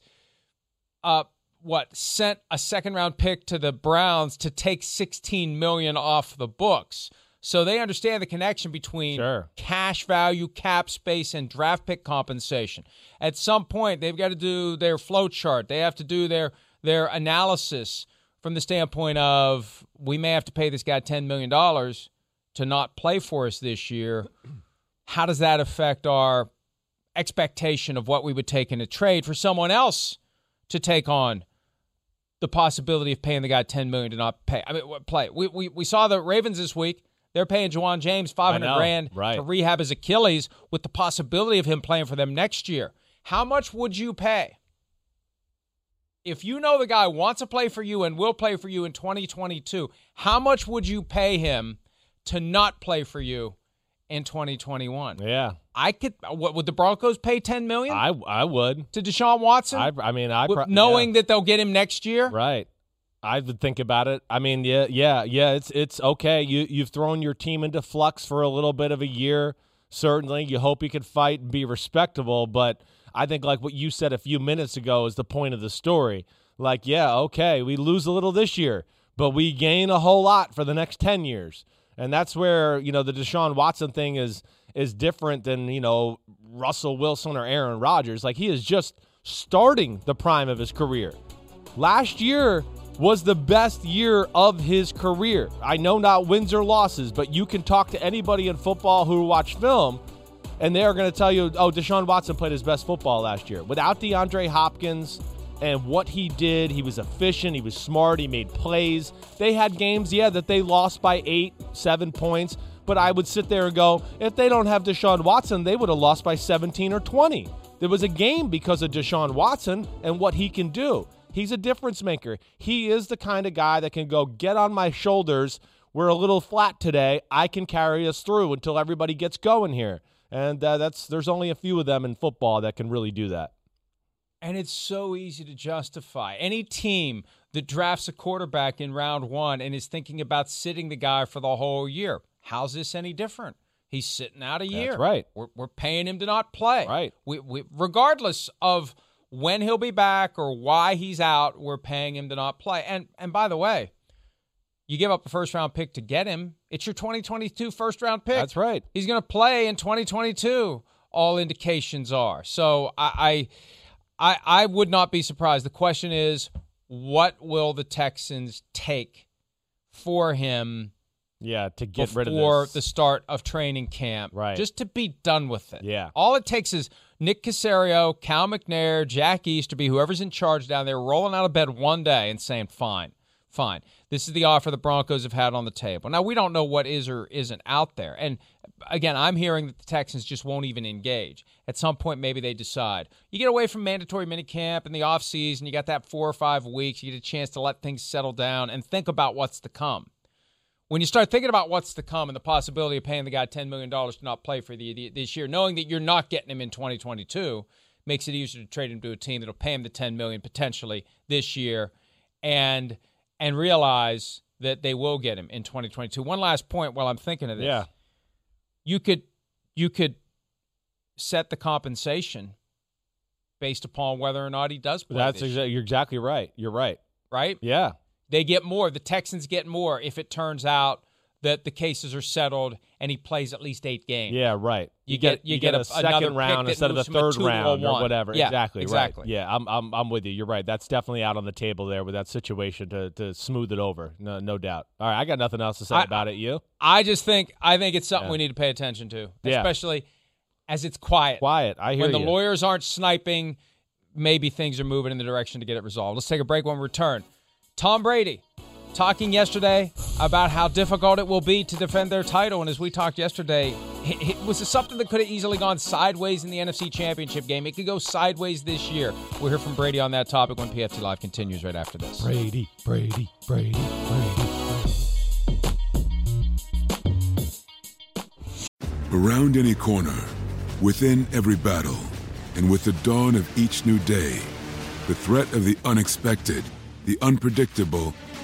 uh what sent a second round pick to the Browns to take 16 million off the books. So they understand the connection between sure. cash value, cap space, and draft pick compensation. At some point, they've got to do their flow chart. They have to do their their analysis from the standpoint of we may have to pay this guy $10 million to not play for us this year, how does that affect our expectation of what we would take in a trade for someone else to take on the possibility of paying the guy 10 million to not pay? I mean, play. We, we, we saw the Ravens this week. They're paying Ja'Wuan James 500 grand right. to rehab his Achilles with the possibility of him playing for them next year. How much would you pay? If you know the guy wants to play for you and will play for you in 2022, how much would you pay him to not play for you in 2021. Yeah. I could what would the Broncos pay 10 million? I I would. To Deshaun Watson? I I mean, I pro- knowing yeah. that they'll get him next year? Right. I would think about it. I mean, yeah, yeah, yeah, it's it's okay. You you've thrown your team into flux for a little bit of a year. Certainly, you hope you could fight and be respectable, but I think like what you said a few minutes ago is the point of the story. Like, yeah, okay, we lose a little this year, but we gain a whole lot for the next 10 years. And that's where, you know, the Deshaun Watson thing is is different than, you know, Russell Wilson or Aaron Rodgers. Like he is just starting the prime of his career. Last year was the best year of his career. I know not wins or losses, but you can talk to anybody in football who watch film and they are going to tell you, oh, Deshaun Watson played his best football last year. Without DeAndre Hopkins, and what he did. He was efficient. He was smart. He made plays. They had games, yeah, that they lost by eight, seven points. But I would sit there and go, if they don't have Deshaun Watson, they would have lost by 17 or 20. There was a game because of Deshaun Watson and what he can do. He's a difference maker. He is the kind of guy that can go, get on my shoulders. We're a little flat today. I can carry us through until everybody gets going here. And uh, that's there's only a few of them in football that can really do that. And it's so easy to justify. Any team that drafts a quarterback in round one and is thinking about sitting the guy for the whole year, how's this any different? He's sitting out a year. That's right. We're, we're paying him to not play. Right. We, we, regardless of when he'll be back or why he's out, we're paying him to not play. And and by the way, you give up a first round pick to get him. It's your 2022 first round pick. That's right. He's going to play in 2022. All indications are. So I, I I, I would not be surprised. The question is, what will the Texans take for him? Yeah, to get rid of before the start of training camp, right? Just to be done with it. Yeah. All it takes is Nick Caserio, Cal McNair, Jack Easterby, whoever's in charge down there, rolling out of bed one day and saying, "Fine, fine. This is the offer the Broncos have had on the table." Now we don't know what is or isn't out there, and again, I'm hearing that the Texans just won't even engage. At some point, maybe they decide. You get away from mandatory minicamp in the offseason, you got that four or five weeks, you get a chance to let things settle down and think about what's to come. When you start thinking about what's to come and the possibility of paying the guy $10 million to not play for the this year, knowing that you're not getting him in 2022, makes it easier to trade him to a team that'll pay him the 10 million potentially this year and and realize that they will get him in 2022. One last point while I'm thinking of this. Yeah. You could you could set the compensation based upon whether or not he does play. That's this exa- year, you're exactly right. You're right. right. Yeah. They get more. The Texans get more if it turns out that the cases are settled and he plays at least eight games. Yeah, right. You get- you get a, a- second round instead of the third two to a round or whatever. Yeah, exactly. exactly. Right. Yeah, I'm, I'm I'm with you. You're right. That's definitely out on the table there with that situation to to smooth it over. No, no doubt. All right, I got nothing else to say I- about it. You I just think I think it's something Yeah. we need to pay attention to, Yeah. especially as it's quiet. quiet. I hear when the lawyers aren't sniping, maybe things are moving in the direction to get it resolved. Let's take a break when we return. Tom Brady talking yesterday about how difficult it will be to defend their title. And as we talked yesterday, it, it was something that could have easily gone sideways in the NFC Championship game. It could go sideways this year. We'll hear from Brady on that topic when PFT Live continues right after this. Brady, Brady, Brady, Brady. Around any corner, within every battle, and with the dawn of each new day, the threat of the unexpected, the unpredictable,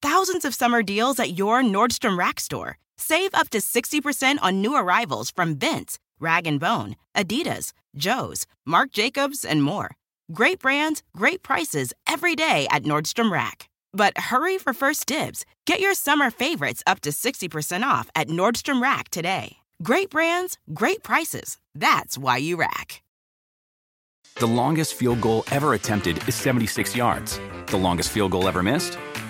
Thousands of summer deals at your Nordstrom Rack store. Save up to 60% on new arrivals from Vince, Rag & Bone, Adidas, Joe's, Marc Jacobs, and more. Great brands, great prices every day at Nordstrom Rack. But hurry for first dibs. Get your summer favorites up to 60% off at Nordstrom Rack today. Great brands, great prices. That's why you rack. The longest field goal ever attempted is 76 yards. The longest field goal ever missed?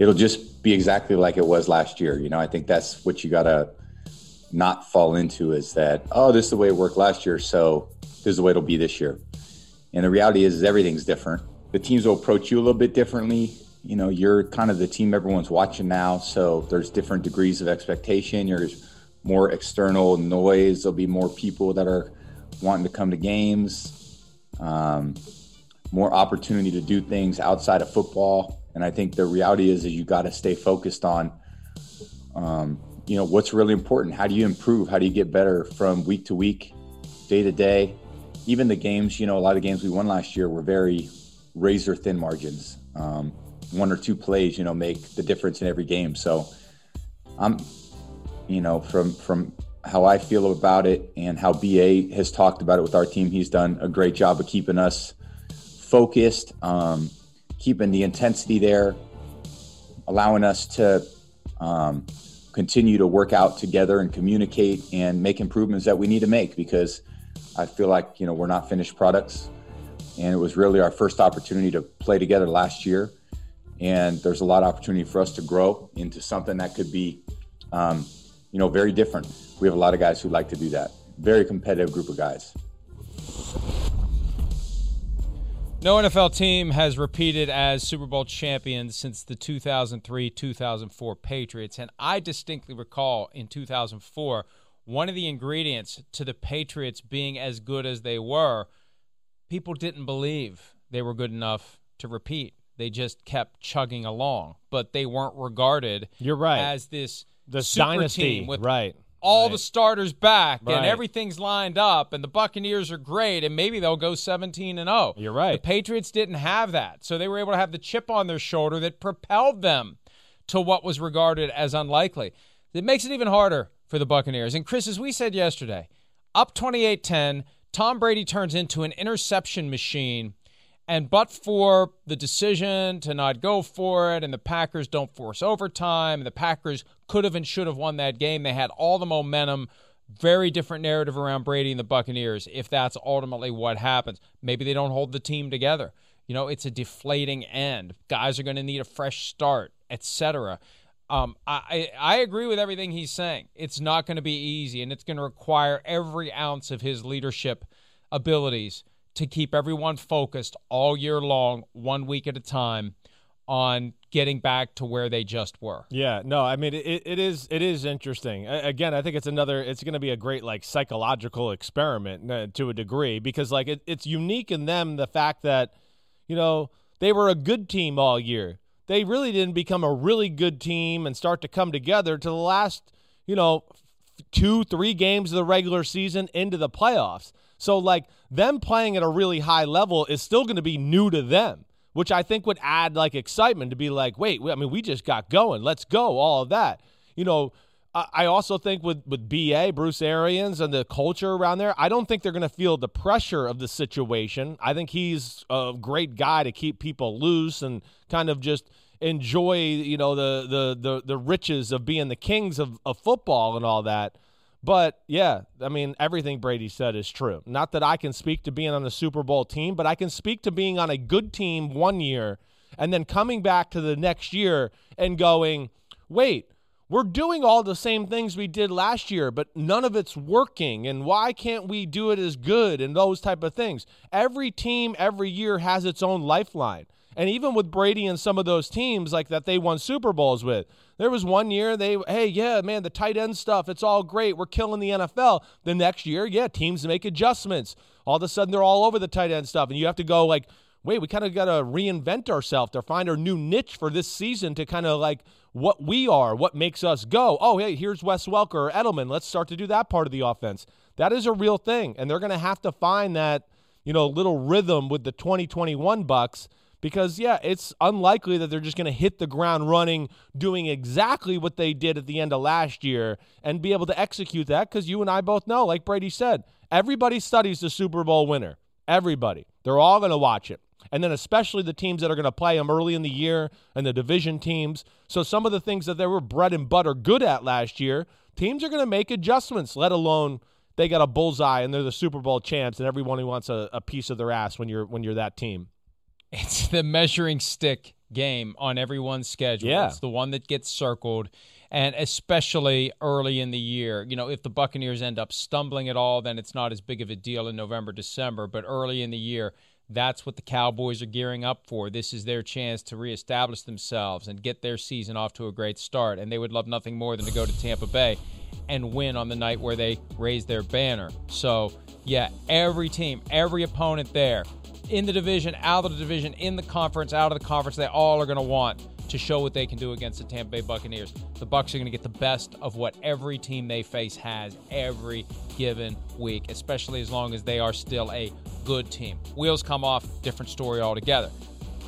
it'll just be exactly like it was last year. You know, I think that's what you got to not fall into is that, oh, this is the way it worked last year, so this is the way it'll be this year. And the reality is, is everything's different. The teams will approach you a little bit differently. You know, you're kind of the team everyone's watching now, so there's different degrees of expectation. There's more external noise. There'll be more people that are wanting to come to games. Um, more opportunity to do things outside of football. And I think the reality is, is you got to stay focused on, um, you know, what's really important. How do you improve? How do you get better from week to week, day to day? Even the games, you know, a lot of games we won last year were very razor thin margins. Um, one or two plays, you know, make the difference in every game. So I'm, you know, from from how I feel about it and how BA has talked about it with our team, he's done a great job of keeping us focused, um, keeping the intensity there, allowing us to um, continue to work out together and communicate and make improvements that we need to make because I feel like you know we're not finished products, and it was really our first opportunity to play together last year, and there's a lot of opportunity for us to grow into something that could be, um, you know, very different. We have a lot of guys who like to do that. Very competitive group of guys. No NFL team has repeated as Super Bowl champions since the 2003 2004 Patriots. And I distinctly recall in 2004, one of the ingredients to the Patriots being as good as they were, people didn't believe they were good enough to repeat. They just kept chugging along, but they weren't regarded You're right. as this The super dynasty, team with right? All right. the starters back Right. and everything's lined up and the Buccaneers are great and maybe they'll go 17 and 0. You're right. The Patriots didn't have that. So they were able to have the chip on their shoulder that propelled them to what was regarded as unlikely. It makes it even harder for the Buccaneers. And Chris, as we said yesterday, up 28-10, Tom Brady turns into an interception machine and but for the decision to not go for it, and the Packers don't force overtime, and the Packers could have and should have won that game. They had all the momentum Very different narrative around Brady and the Buccaneers if that's ultimately what happens. Maybe they don't hold the team together. You know, it's a deflating end. Guys are going to need a fresh start, etc. Um, I, I agree with everything he's saying. It's not going to be easy, and it's going to require every ounce of his leadership abilities to keep everyone focused all year long, one week at a time, on getting back to where they just were. Yeah, no, I mean it, it is it is interesting. Again, I think it's another it's going to be a great like psychological experiment uh, to a degree because like it, it's unique in them the fact that you know they were a good team all year. They really didn't become a really good team and start to come together to the last, you know, two, three games of the regular season into the playoffs. So like them playing at a really high level is still going to be new to them which I think would add like excitement to be like, wait, I mean, we just got going. Let's go. All of that. You know, I also think with, with BA, Bruce Arians, and the culture around there, I don't think they're going to feel the pressure of the situation. I think he's a great guy to keep people loose and kind of just enjoy, you know, the the the, the riches of being the kings of, of football and all that. But yeah, I mean, everything Brady said is true. Not that I can speak to being on the Super Bowl team, but I can speak to being on a good team one year and then coming back to the next year and going, wait, we're doing all the same things we did last year, but none of it's working. And why can't we do it as good and those type of things? Every team every year has its own lifeline. And even with Brady and some of those teams like that they won Super Bowls with, there was one year they, hey, yeah, man, the tight end stuff, it's all great. We're killing the NFL. The next year, yeah, teams make adjustments. All of a sudden, they're all over the tight end stuff. And you have to go like, wait, we kind of got to reinvent ourselves to find our new niche for this season to kind of like what we are, what makes us go. Oh, hey, here's Wes Welker or Edelman. Let's start to do that part of the offense. That is a real thing. And they're going to have to find that, you know, little rhythm with the 2021 Bucks because yeah, it's unlikely that they're just going to hit the ground running doing exactly what they did at the end of last year and be able to execute that cuz you and I both know like Brady said, everybody studies the Super Bowl winner. Everybody. They're all going to watch it. And then especially the teams that are going to play them early in the year and the division teams. So some of the things that they were bread and butter good at last year, teams are going to make adjustments, let alone they got a bullseye and they're the Super Bowl champs and everyone who wants a, a piece of their ass when you're when you're that team. It's the measuring stick game on everyone's schedule. Yeah. It's the one that gets circled. And especially early in the year, you know, if the Buccaneers end up stumbling at all, then it's not as big of a deal in November, December. But early in the year, that's what the Cowboys are gearing up for. This is their chance to reestablish themselves and get their season off to a great start. And they would love nothing more than to go to Tampa Bay and win on the night where they raise their banner. So, yeah, every team, every opponent there in the division, out of the division, in the conference, out of the conference, they all are going to want to show what they can do against the Tampa Bay Buccaneers. The Bucks are going to get the best of what every team they face has every given week, especially as long as they are still a good team. Wheels come off, different story altogether.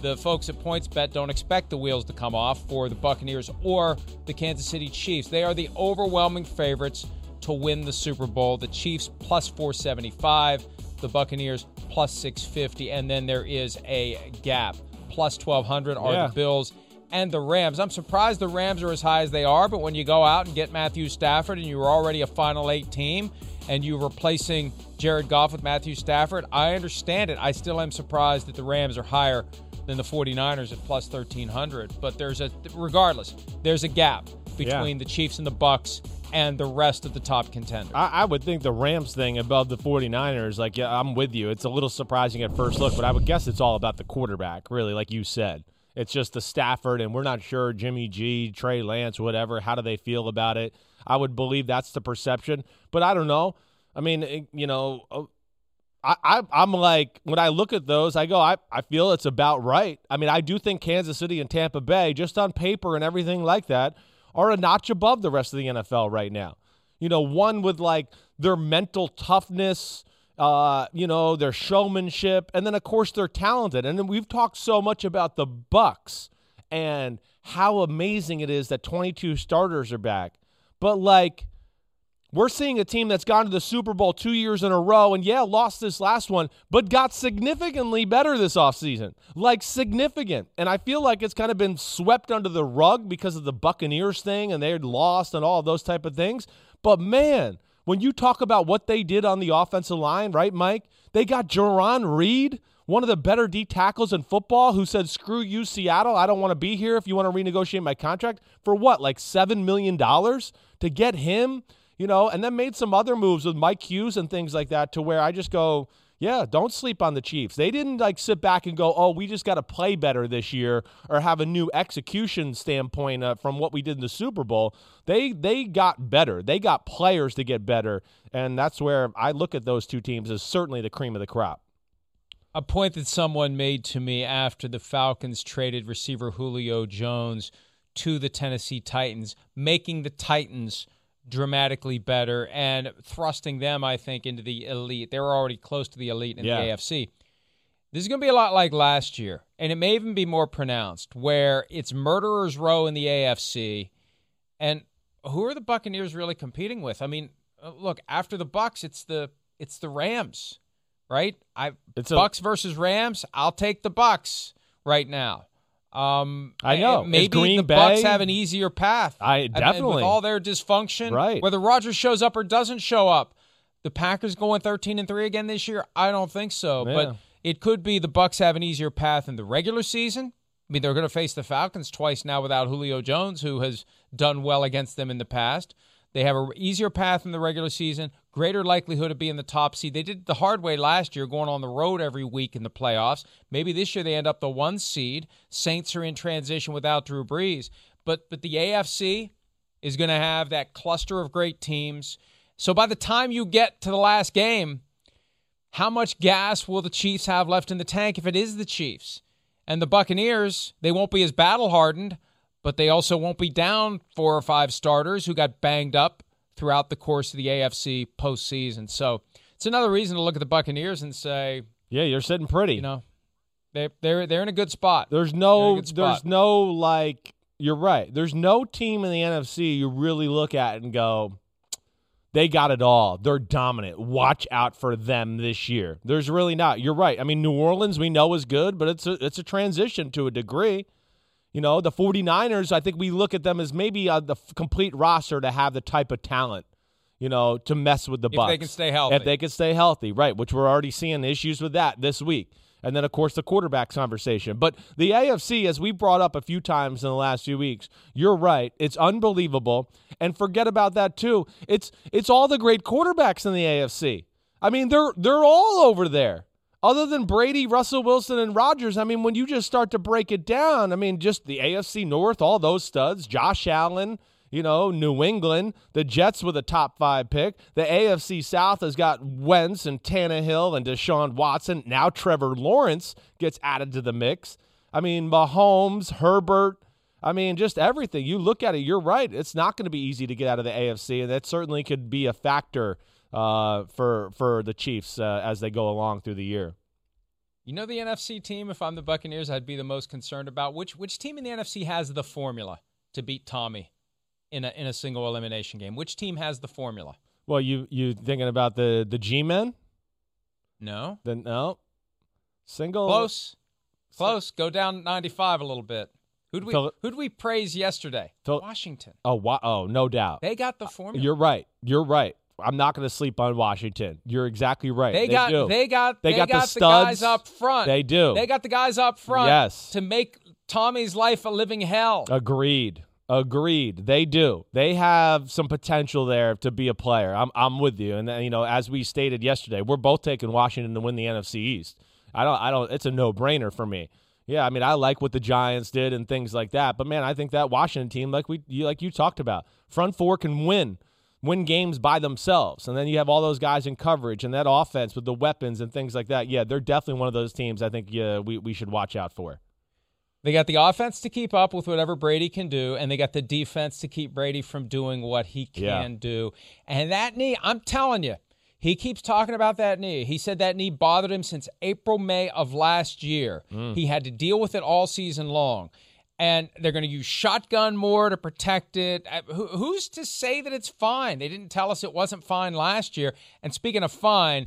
The folks at PointsBet don't expect the wheels to come off for the Buccaneers or the Kansas City Chiefs. They are the overwhelming favorites to win the Super Bowl. The Chiefs plus 475, the Buccaneers plus 650, and then there is a gap. Plus 1200 are Yeah. the Bills and the Rams. I'm surprised the Rams are as high as they are, but when you go out and get Matthew Stafford and you're already a Final Eight team and you're replacing Jared Goff with Matthew Stafford, I understand it. I still am surprised that the Rams are higher than the 49ers at plus 1300. But there's a, regardless, there's a gap between the Chiefs and the Bucks and the rest of the top contenders. I, I would think the Rams thing above the 49ers, like, yeah, I'm with you. It's a little surprising at first look, but I would guess it's all about the quarterback, really, like you said. It's just the Stafford, and we're not sure Jimmy G, Trey Lance, whatever. How do they feel about it? I would believe that's the perception, but I don't know. I mean, it- you know, uh, I, I I'm like when I look at those, I go, I, I feel it's about right. I mean, I do think Kansas City and Tampa Bay, just on paper and everything like that, are a notch above the rest of the NFL right now. You know, one with like their mental toughness, uh, you know, their showmanship, and then of course they're talented. And then we've talked so much about the Bucks and how amazing it is that 22 starters are back. But like we're seeing a team that's gone to the Super Bowl two years in a row and, yeah, lost this last one, but got significantly better this offseason. Like, significant. And I feel like it's kind of been swept under the rug because of the Buccaneers thing and they had lost and all those type of things. But man, When you talk about what they did on the offensive line, right, Mike? They got Jarran Reed, one of the better D tackles in football, who said, Screw you, Seattle. I don't want to be here if you want to renegotiate my contract. For what, like $7 million to get him? You know, and then made some other moves with Mike Hughes and things like that to where I just go, yeah, don't sleep on the Chiefs. They didn't like sit back and go, "Oh, we just got to play better this year," or have a new execution standpoint uh, from what we did in the Super Bowl. They they got better. They got players to get better, and that's where I look at those two teams as certainly the cream of the crop. A point that someone made to me after the Falcons traded receiver Julio Jones to the Tennessee Titans, making the Titans dramatically better and thrusting them, I think, into the elite. They were already close to the elite in Yeah. the AFC. This is going to be a lot like last year, and it may even be more pronounced, where it's murderers row in the AFC, and who are the Buccaneers really competing with? I mean, uh, look, after the Bucks, it's the it's the Rams, right? I It's a- Bucks versus Rams. I'll take the Bucks right now. Um, I know. Maybe the Bucks have an easier path. I definitely. with all their dysfunction, Right. Whether Rodgers shows up or doesn't show up, the Packers going thirteen and three again this year. I don't think so, Yeah. but it could be the Bucks have an easier path in the regular season. I mean, they're going to face the Falcons twice now without Julio Jones, who has done well against them in the past. They have an easier path in the regular season, greater likelihood of being the top seed. They did it the hard way last year, going on the road every week in the playoffs. Maybe this year they end up the one seed. Saints are in transition without Drew Brees, but but the AFC is going to have that cluster of great teams. So by the time you get to the last game, how much gas will the Chiefs have left in the tank if it is the Chiefs? And the Buccaneers, they won't be as battle hardened, but they also won't be down four or five starters who got banged up throughout the course of the AFC postseason. So it's another reason to look at the Buccaneers and say, Yeah, you're sitting pretty. you know, they they're they're in a good spot. There's no spot. there's no like you're right. There's no team in the NFC you really look at and go they got it all. They're dominant. Watch out for them this year. There's really not. You're right. I mean New Orleans we know is good, but it's a it's a transition to a degree. You know, the 49ers, I think we look at them as maybe uh, the f- complete roster to have the type of talent, you know, to mess with the If they can stay healthy. If they can stay healthy, right, which we're already seeing issues with that this week. And then, of course, the quarterback conversation. But the AFC, as we brought up a few times in the last few weeks, you're right. It's unbelievable. And forget about that too. It's it's all the great quarterbacks in the AFC. I mean, they're they're all over there. Other than Brady, Russell Wilson, and Rodgers, I mean, when you just start to break it down, I mean, just the AFC North, all those studs, Josh Allen, you know, New England, the Jets with a top five pick. The AFC South has got Wentz and Tannehill and Deshaun Watson. Now Trevor Lawrence gets added to the mix. I mean, Mahomes, Herbert. I mean, just everything. You look at it, you're right. It's not going to be easy to get out of the AFC, and that certainly could be a factor uh, for for the Chiefs uh, as they go along through the year. You know the NFC team, if I'm the Buccaneers, I'd be the most concerned about. Which which team in the NFC has the formula to beat Tommy in a in a single elimination game? Which team has the formula? Well, you you thinking about the the G men? No. Then no, single Close. Close. Go down 95 a little bit. Who'd we Phil- who'd we praise yesterday? Phil- Washington. Oh, wa- oh, no doubt. They got the formula. You're right. You're right. I'm not going to sleep on Washington. You're exactly right. They, got do. they got They they, got the got, the, studs. guys up front. They do. They got the guys up front Yes. to make Tommy's life a living hell. Agreed. Agreed. They do. They have some potential there to be a player. I'm I'm with you. And you know, as we stated yesterday, we're both taking Washington to win the NFC East. I don't I don't it's a no-brainer for me. Yeah, I mean, I like what the Giants did and things like that. But man, I think that Washington team like we you like you talked about, front four can win win games by themselves. And then you have all those guys in coverage and that offense with the weapons and things like that. Yeah, they're definitely one of those teams I think yeah, we we should watch out for. They got the offense to keep up with whatever Brady can do, and they got the defense to keep Brady from doing what he can Yeah. do. And that knee, I'm telling you, he keeps talking about that knee. He said that knee bothered him since April, May of last year. Mm. He had to deal with it all season long. And they're going to use shotgun more to protect it. Uh, who- Who's to say that it's fine? They didn't tell us it wasn't fine last year. And speaking of fine,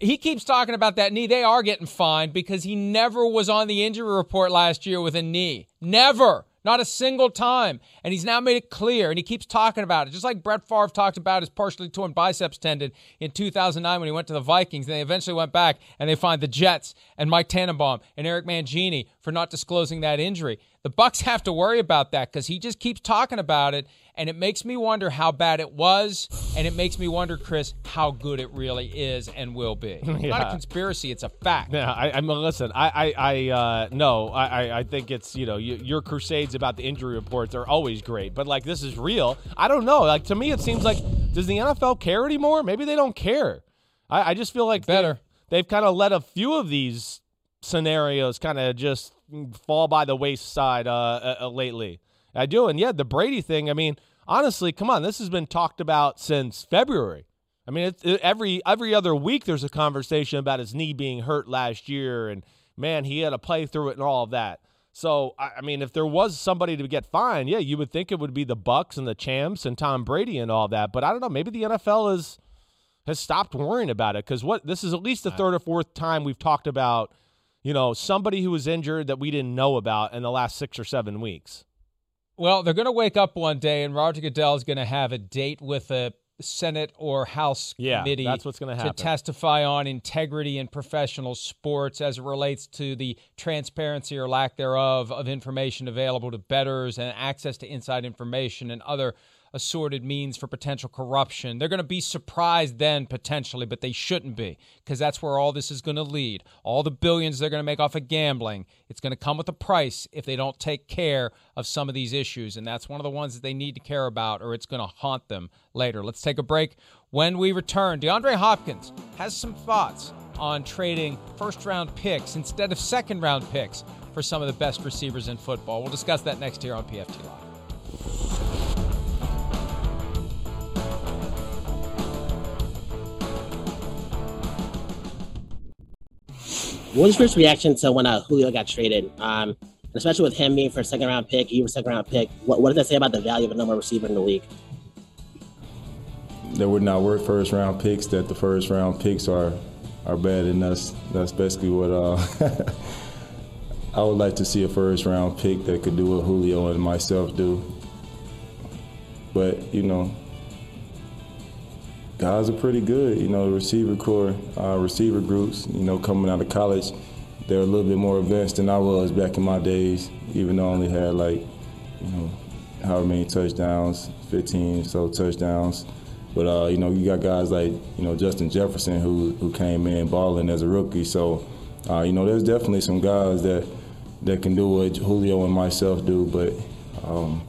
he keeps talking about that knee. They are getting fined because he never was on the injury report last year with a knee. Never. Not a single time. And he's now made it clear, and he keeps talking about it. Just like Brett Favre talked about his partially torn biceps tendon in 2009 when he went to the Vikings. And they eventually went back and they fined the Jets and Mike Tannenbaum and Eric Mangini for not disclosing that injury. The Bucks have to worry about that because he just keeps talking about it, and it makes me wonder how bad it was, and it makes me wonder, Chris, how good it really is and will be. It's Yeah. not a conspiracy; it's a fact. Yeah, I, I mean, listen, I, I, I uh, no, I, I- think it's you know you, your crusades about the injury reports are always great, but like this is real. I don't know. Like to me, it seems like does the NFL care anymore? Maybe they don't care. I, I just feel like Better. They, have kind of let a few of these scenarios kind of just fall by the wayside uh, uh, uh, lately. I do, and yeah, the Brady thing. I mean, honestly, come on, this has been talked about since February. I mean, it, it, every every other week there's a conversation about his knee being hurt last year, and man, he had to play through it and all of that. So, I, I mean, if there was somebody to get fined, yeah, you would think it would be the Bucks and the champs and Tom Brady and all that. But I don't know. Maybe the NFL is has stopped worrying about it because what this is at least the third or fourth time we've talked about, you know, somebody who was injured that we didn't know about in the last six or seven weeks. Well, they're going to wake up one day, and Roger Goodell is going to have a date with a Senate or House Yeah, committee that's what's gonna happen. to testify on integrity in professional sports as it relates to the transparency or lack thereof of information available to bettors and access to inside information and other assorted means for potential corruption. They're going to be surprised then potentially, but they shouldn't be because that's where all this is going to lead. All the billions they're going to make off of gambling, it's going to come with a price if they don't take care of some of these issues. And that's one of the ones that they need to care about or it's going to haunt them later. Let's take a break. When we return, DeAndre Hopkins has some thoughts on trading first round picks instead of second round picks for some of the best receivers in football. We'll discuss that next here on PFT Live. What was your first reaction to when uh, Julio got traded? Um, especially with him being for a second round pick, you were second round pick. What, what did that say about the value of a number receiver in the league? that we're not worth first round picks, that the first round picks are are bad, and that's that's basically what uh, I would like to see a first round pick that could do what Julio and myself do. But you know, guys are pretty good. You know, the receiver corps, uh, receiver groups. You know, coming out of college, they're a little bit more advanced than I was back in my days. Even though I only had like, you know, however many touchdowns, 15 so touchdowns. But uh, you know, you got guys like you know Justin Jefferson who who came in balling as a rookie. So uh, you know, there's definitely some guys that that can do what Julio and myself do. But um,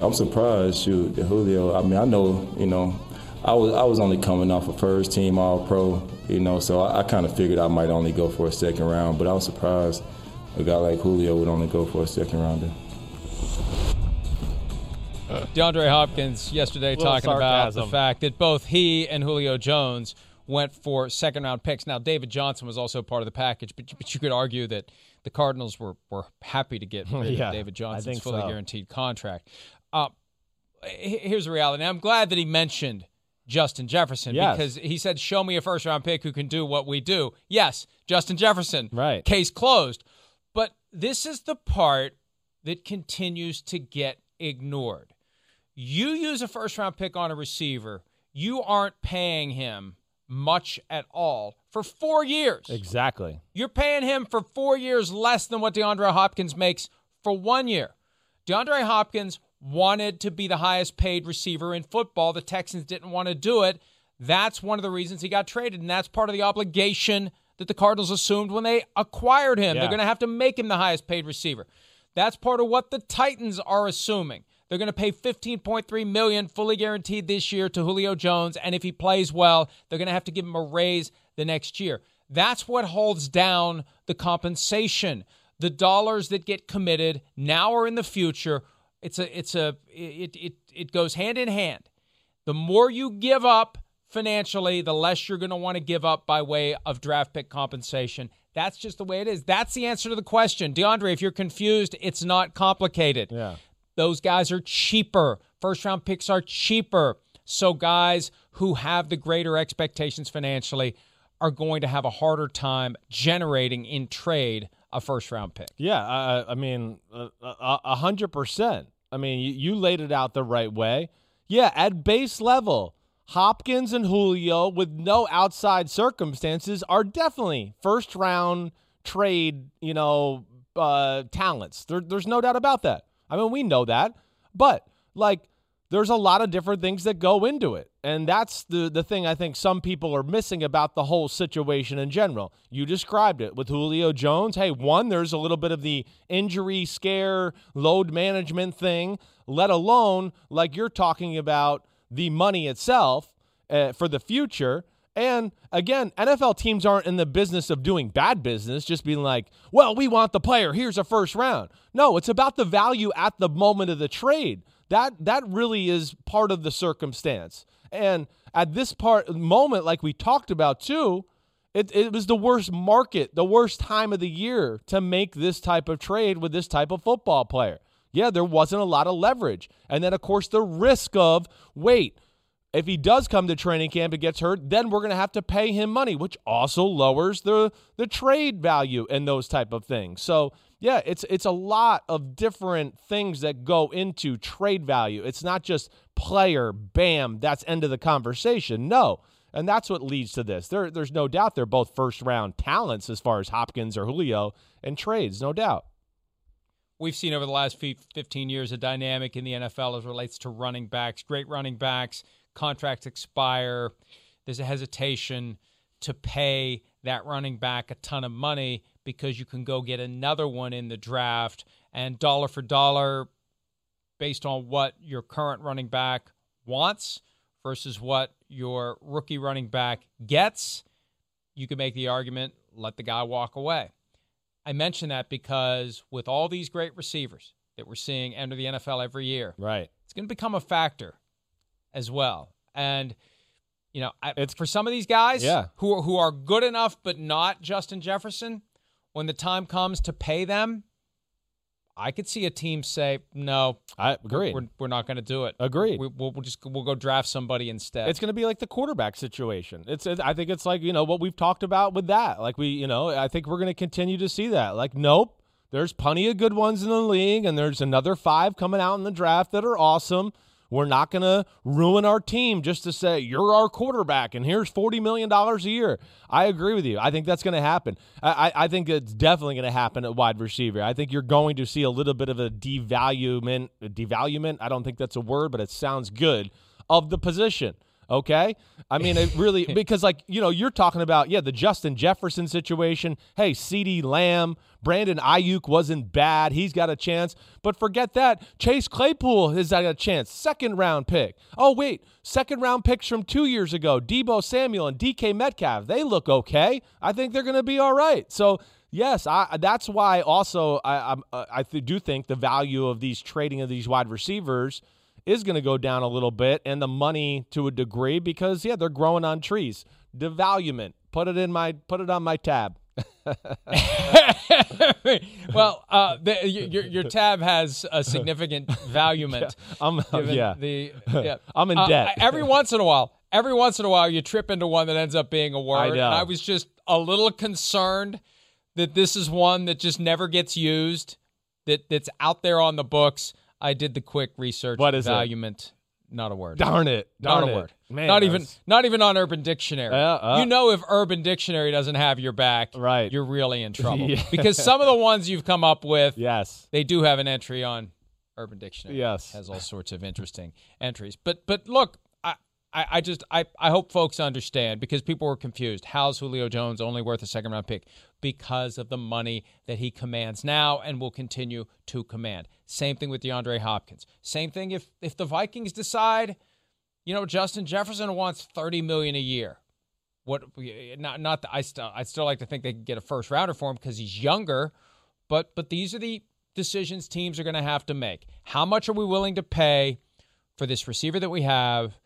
I'm surprised, shoot, Julio. I mean, I know you know, I was I was only coming off a first team All Pro. You know, so I, I kind of figured I might only go for a second round. But I was surprised a guy like Julio would only go for a second rounder. DeAndre Hopkins yesterday Little talking about the fact that both he and Julio Jones went for second round picks. Now, David Johnson was also part of the package, but, but you could argue that the Cardinals were, were happy to get rid Yeah, of David Johnson's fully so. guaranteed contract. Uh, here's the reality. And I'm glad that he mentioned Justin Jefferson Yes. because he said, Show me a first round pick who can do what we do. Yes, Justin Jefferson. Right. Case closed. But this is the part that continues to get ignored. You use a first round pick on a receiver, you aren't paying him much at all for four years. Exactly. You're paying him for four years less than what DeAndre Hopkins makes for one year. DeAndre Hopkins wanted to be the highest paid receiver in football. The Texans didn't want to do it. That's one of the reasons he got traded, and that's part of the obligation that the Cardinals assumed when they acquired him. Yeah. They're going to have to make him the highest paid receiver. That's part of what the Titans are assuming. They're going to pay 15.3 million fully guaranteed this year to Julio Jones, and if he plays well, they're going to have to give him a raise the next year. That's what holds down the compensation. The dollars that get committed now or in the future, it's a it's a it it it goes hand in hand. The more you give up financially, the less you're going to want to give up by way of draft pick compensation. That's just the way it is. That's the answer to the question. DeAndre, if you're confused, it's not complicated. Yeah. Those guys are cheaper. First round picks are cheaper. So guys who have the greater expectations financially are going to have a harder time generating in trade a first round pick. Yeah, I, I mean, a hundred percent. I mean, you, you laid it out the right way. Yeah, at base level, Hopkins and Julio, with no outside circumstances, are definitely first round trade, you know, uh, talents. There, there's no doubt about that. I mean, we know that. But, like, there's a lot of different things that go into it. And that's the, the thing I think some people are missing about the whole situation in general. You described it with Julio Jones. Hey, one, there's a little bit of the injury scare, load management thing, let alone, like you're talking about, the money itself uh, for the future. And again, NFL teams aren't in the business of doing bad business, just being like, well, we want the player. Here's a first round. No, it's about the value at the moment of the trade. That that really is part of the circumstance. And at this part moment, like we talked about too, it, it was the worst market, the worst time of the year to make this type of trade with this type of football player yeah, there wasn't a lot of leverage. And then, of course, the risk of wait, if he does come to training camp and gets hurt, then we're going to have to pay him money, which also lowers the the trade value and those type of things. So yeah, it's it's a lot of different things that go into trade value. It's not just player, bam, that's end of the conversation. No. And that's what leads to this. There, there's no doubt they're both first round talents as far as Hopkins or Julio and trades, no doubt we've seen over the last 15 years a dynamic in the NFL as relates to running backs. Great running backs, contracts expire. There's a hesitation to pay that running back a ton of money because you can go get another one in the draft and dollar for dollar based on what your current running back wants versus what your rookie running back gets, you can make the argument let the guy walk away. I mention that because with all these great receivers that we're seeing enter the NFL every year, right, it's going to become a factor as well. And you know, I, it's for some of these guys, yeah. who are, who are good enough but not Justin Jefferson. When the time comes to pay them, I could see a team say, "No, I agree. We're, we're not going to do it. Agreed. We, will we'll just we'll go draft somebody instead." It's going to be like the quarterback situation. It's I think it's like you know what we've talked about with that. Like we you know I think we're going to continue to see that. Like nope, there's plenty of good ones in the league, and there's another five coming out in the draft that are awesome. We're not going to ruin our team just to say, you're our quarterback and here's $40 million a year. I agree with you. I think that's going to happen. I, I think it's definitely going to happen at wide receiver. I think you're going to see a little bit of a devaluement. Devaluement? I don't think that's a word, but it sounds good of the position. Okay. I mean, it really, because like, you know, you're talking about, yeah, the Justin Jefferson situation. Hey, CeeDee Lamb, Brandon Aiyuk wasn't bad. He's got a chance. But forget that. Chase Claypool has got a chance. Second round pick. Oh, wait. Second round picks from two years ago. Deebo Samuel and DK Metcalf. They look okay. I think they're going to be all right. So, yes, I, that's why also I, uh, I, I do think the value of these trading of these wide receivers – is going to go down a little bit and the money to a degree because yeah, they're growing on trees. Devaluement. Put it in my put it on my tab. well, uh, the, your, your tab has a significant valuement. I'm, yeah. The, yeah. I'm in uh, debt. every once in a while, every once in a while, you trip into one that ends up being a word. I know. I was just a little concerned that this is one that just never gets used, that that's out there on the books. I did the quick research. What is valuement? It? Not a word. Darn it! Darn not a it. word. Man, not even not even on Urban Dictionary. Uh, uh, you know, if Urban Dictionary doesn't have your back, right, you're really in trouble. Yeah. Because some of the ones you've come up with, yes, they do have an entry on Urban Dictionary. Yes, has all sorts of interesting entries. But but look, I, I just I, I hope folks understand because people were confused. How's Julio Jones only worth a second round pick? Because of the money that he commands now and will continue to command. Same thing with DeAndre Hopkins. Same thing if if the Vikings decide, you know, Justin Jefferson wants thirty million a year. What not not the, I still I still like to think they could get a first rounder for him because he's younger, but but these are the decisions teams are going to have to make. How much are we willing to pay for this receiver that we have?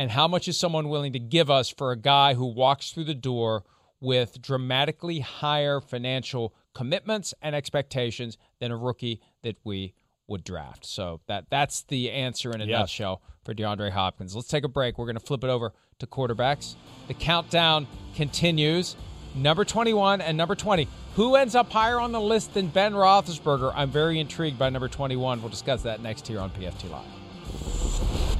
And how much is someone willing to give us for a guy who walks through the door with dramatically higher financial commitments and expectations than a rookie that we would draft. So that that's the answer in a Yeah. nutshell for DeAndre Hopkins. Let's take a break. We're going to flip it over to quarterbacks. The countdown continues. number 21 and number 20. Who ends up higher on the list than Ben Roethlisberger? I'm very intrigued by number 21. We'll discuss that next here on PFT Live.